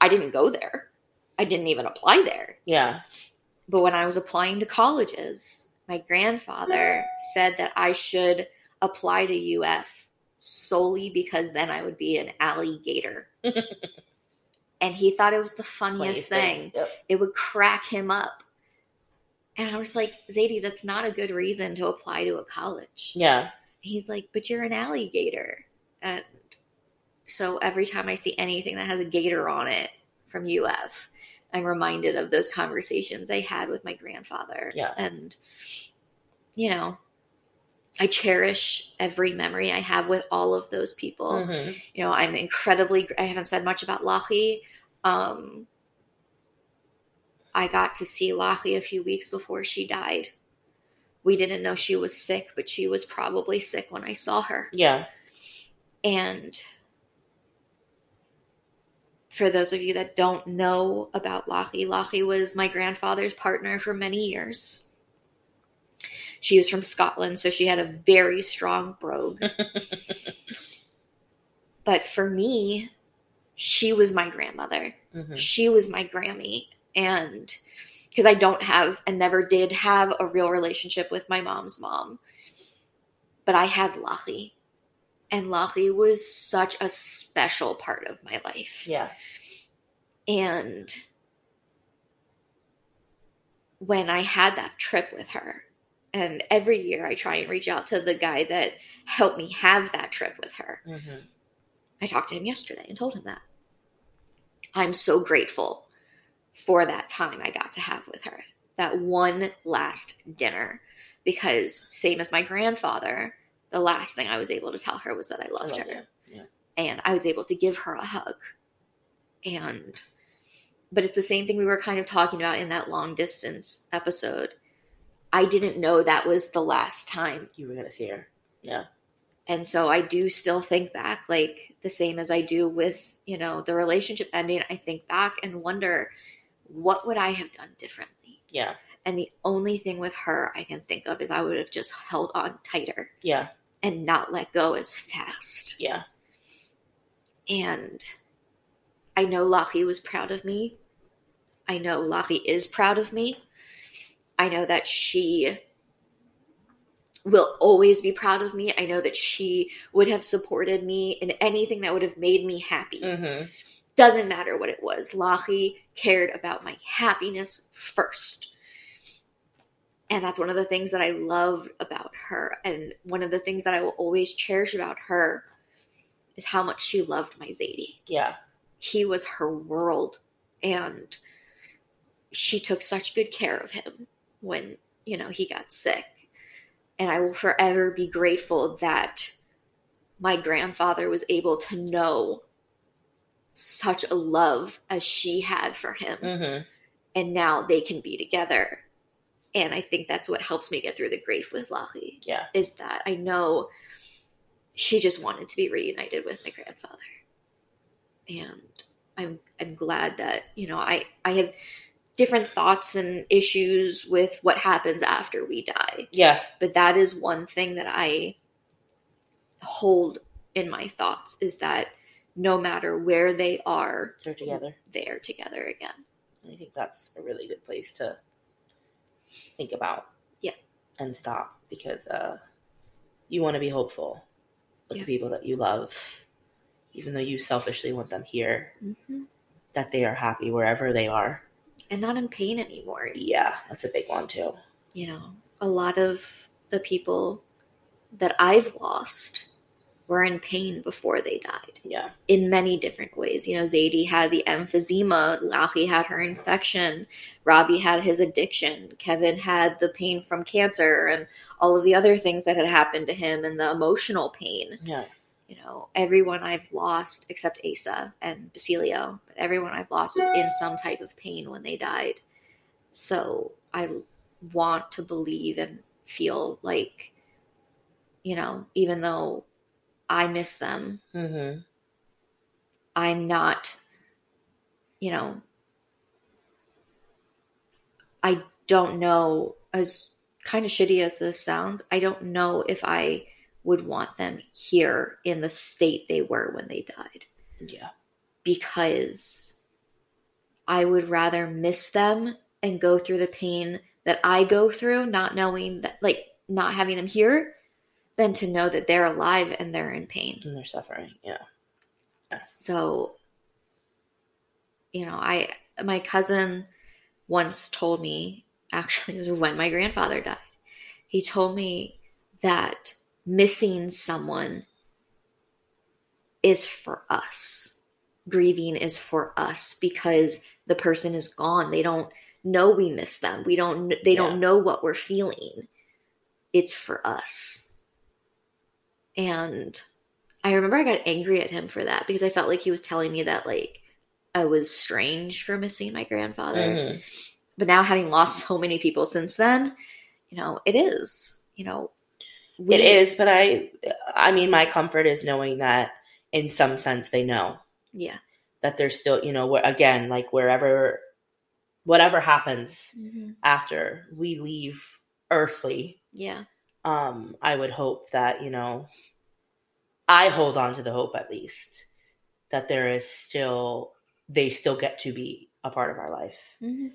I didn't go there. I didn't even apply there. Yeah. But when I was applying to colleges, my grandfather said that I should apply to UF solely because then I would be an alligator. <laughs> and he thought it was the funniest thing. Yep. It would crack him up. And I was like, Zadie, that's not a good reason to apply to a college. Yeah. He's like, but you're an alligator. And so every time I see anything that has a gator on it from UF, I'm reminded of those conversations I had with my grandfather. Yeah. And, you know, I cherish every memory I have with all of those people. hmm You know, I'm incredibly, I haven't said much about Lachi. Um, I got to see Lachi a few weeks before she died. We didn't know she was sick, but she was probably sick when I saw her. Yeah. And for those of you that don't know about Lachi, Lachi was my grandfather's partner for many years. She was from Scotland, so she had a very strong brogue. <laughs> but for me, she was my grandmother. hmm She was my Grammy. And because I don't have and never did have a real relationship with my mom's mom, but I had Lachi. And Lachi was such a special part of my life. Yeah. And when I had that trip with her, and every year I try and reach out to the guy that helped me have that trip with her. hmm I talked to him yesterday and told him that. I'm so grateful for that time I got to have with her. That one last dinner. Because, same as my grandfather, the last thing I was able to tell her was that I I loved love her. Yeah. and I was able to give her a hug. And but it's the same thing we were kind of talking about in that long distance episode. I didn't know that was the last time. You were gonna see her. Yeah. And so I do still think back like the same as I do with, you know, the relationship ending. I think back and wonder what would I have done differently? Yeah. And the only thing with her I can think of is I would have just held on tighter Yeah. and not let go as fast. Yeah. And I know Lachi was proud of me. I know Lachi is proud of me. I know that she will always be proud of me. I know that she would have supported me in anything that would have made me happy. hmm Doesn't matter what it was. Lachi cared about my happiness first. And that's one of the things that I loved about her. And one of the things that I will always cherish about her is how much she loved my Zadie. Yeah. He was her world. And she took such good care of him when, you know, he got sick. And I will forever be grateful that my grandfather was able to know such a love as she had for him. hmm And now they can be together. And I think that's what helps me get through the grief with Lachi Yeah. is that I know she just wanted to be reunited with my grandfather. And I'm I'm glad that, you know, I I have different thoughts and issues with what happens after we die. Yeah. But that is one thing that I hold in my thoughts is that no matter where they are, They're together. they're together again. I think that's a really good place to think about. Yeah. And stop because uh, you want to be hopeful with Yeah. the people that you love, even though you selfishly want them here, Mm-hmm. that they are happy wherever they are. And not in pain anymore. Yeah, that's a big one too. you know, a lot of the people that I've lost were in pain before they died Yeah. in many different ways. You know, Zadie had the emphysema, Lachi had her infection, Robbie had his addiction, Kevin had the pain from cancer and all of the other things that had happened to him and the emotional pain. Yeah. You know, everyone I've lost except Asa and Basilio, but everyone I've lost was in some type of pain when they died. So I want to believe and feel like, you know, even though I miss them, hmm I'm not, you know, I don't know, as kind of shitty as this sounds, I don't know if I would want them here in the state they were when they died. Yeah. Because I would rather miss them and go through the pain that I go through, not knowing that, like, not having them here, than to know that they're alive and they're in pain. And they're suffering. Yeah. So, you know, I, my cousin once told me, actually, <laughs> it was when my grandfather died. He told me that missing someone is for us. Grieving is for us because the person is gone. They don't know we miss them. We don't they Yeah. don't know what we're feeling. It's for us. And I remember I got angry at him for that because I felt like he was telling me that like I was strange for missing my grandfather. Mhm. But now having lost so many people since then, you know, it is, you know, we- It is, but I, I mean, my comfort is knowing that in some sense they know Yeah. that they're still, you know, again, like wherever, whatever happens after we leave earthly, Yeah. um, I would hope that, you know, I hold on to the hope at least that there is still, they still get to be a part of our life. hmm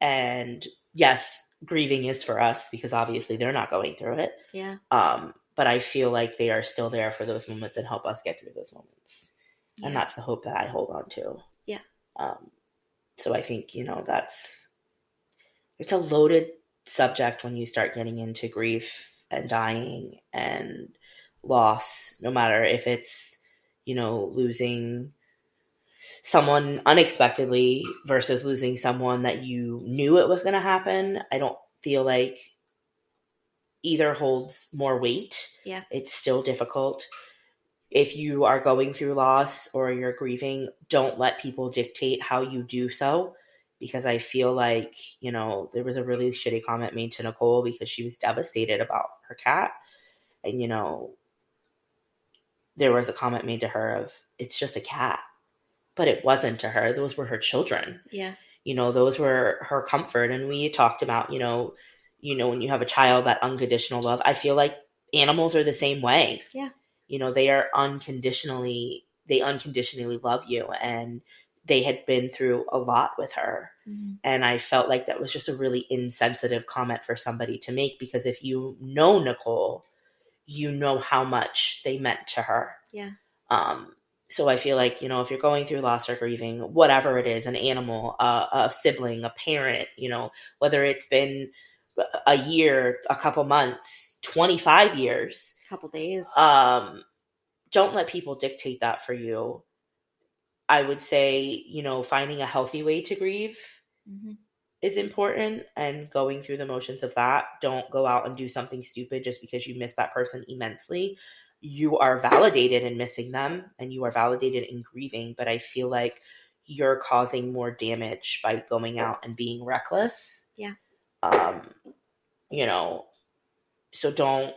And yes, grieving is for us because obviously they're not going through it. Yeah. Um, but I feel like they are still there for those moments and help us get through those moments. And that's the hope that I hold on to. Yeah. Um, so I think, you know, that's it's a loaded subject when you start getting into grief and dying and loss, no matter if it's, you know, losing someone unexpectedly versus losing someone that you knew it was going to happen. I don't feel like either holds more weight. Yeah. It's still difficult. If you are going through loss or you're grieving, don't let people dictate how you do so. Because I feel like, you know, there was a really shitty comment made to Nicole because she was devastated about her cat. And, you know, there was a comment made to her of, it's just a cat. But it wasn't to her. Those were her children Yeah. you know those were her comfort and we talked about you know you know when you have a child that unconditional love i feel like animals are the same way Yeah. you know they are unconditionally they unconditionally love you and they had been through a lot with her Mhm. and i felt like that was just a really insensitive comment for somebody to make because if you know nicole you know how much they meant to her Yeah. um so I feel like you know if you're going through loss or grieving, whatever it is, an animal, uh, a sibling, a parent, you know, whether it's been a year, a couple months, 25 years, a Couple days. um, don't let people dictate that for you. I would say, you know, finding a healthy way to grieve Mhm. is important and going through the motions of that. Don't go out and do something stupid just because you miss that person immensely. You are validated in missing them and you are validated in grieving, but I feel like you're causing more damage by going out and being reckless. Yeah. Um, you know, so don't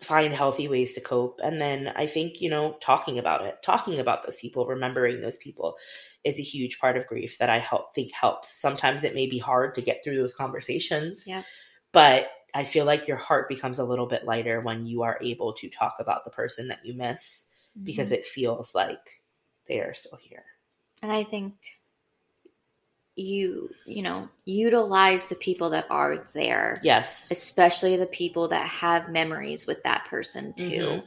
find healthy ways to cope. And then I think, you know, talking about it, talking about those people, remembering those people is a huge part of grief that I help think helps. Sometimes it may be hard to get through those conversations. Yeah. But I feel like your heart becomes a little bit lighter when you are able to talk about the person that you miss because Mhm. it feels like they are still here. and I think you, you know, utilize the people that are there. Yes. especially the people that have memories with that person too. Mhm.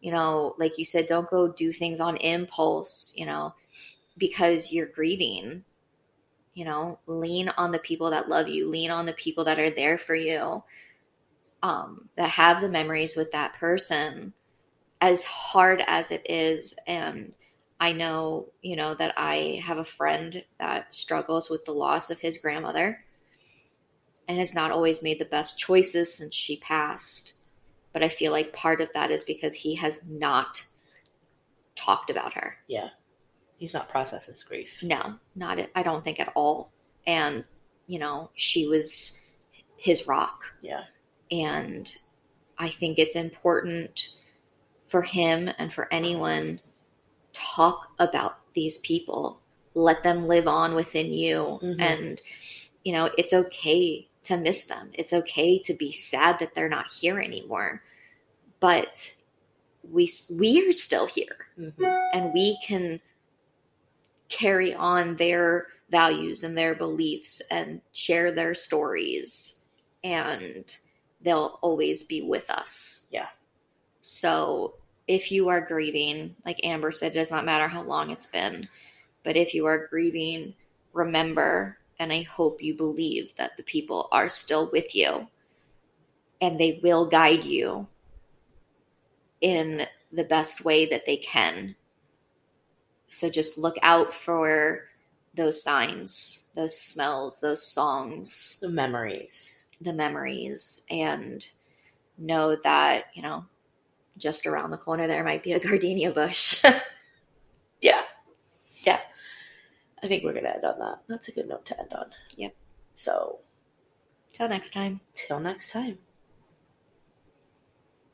You know, like you said, don't go do things on impulse, you know, because you're grieving. You know, lean on the people that love you, lean on the people that are there for you, um, that have the memories with that person, as hard as it is. And I know, you know, that I have a friend that struggles with the loss of his grandmother and has not always made the best choices since she passed. But I feel like part of that is because he has not talked about her. Yeah. He's not processing his grief. No, not. I don't think at all. And you know, she was his rock, Yeah. And I think it's important for him and for anyone talk about these people. Let them live on within you. Mhm. And, you know, it's okay to miss them. It's okay to be sad that they're not here anymore. But we we are still here Mhm. and we can carry on their values and their beliefs and share their stories and they'll always be with us. Yeah. So if you are grieving, like Amber said, it does not matter how long it's been, but if you are grieving, remember and I hope you believe that the people are still with you and they will guide you in the best way that they can. So just look out for those signs, those smells, those songs, The memories. The memories, and know that, you know, just around the corner there might be a <laughs> gardenia bush. <laughs> Yeah. Yeah. I think we're going to end on that. That's a good note to end on. Yep. So, Till next time. till next time.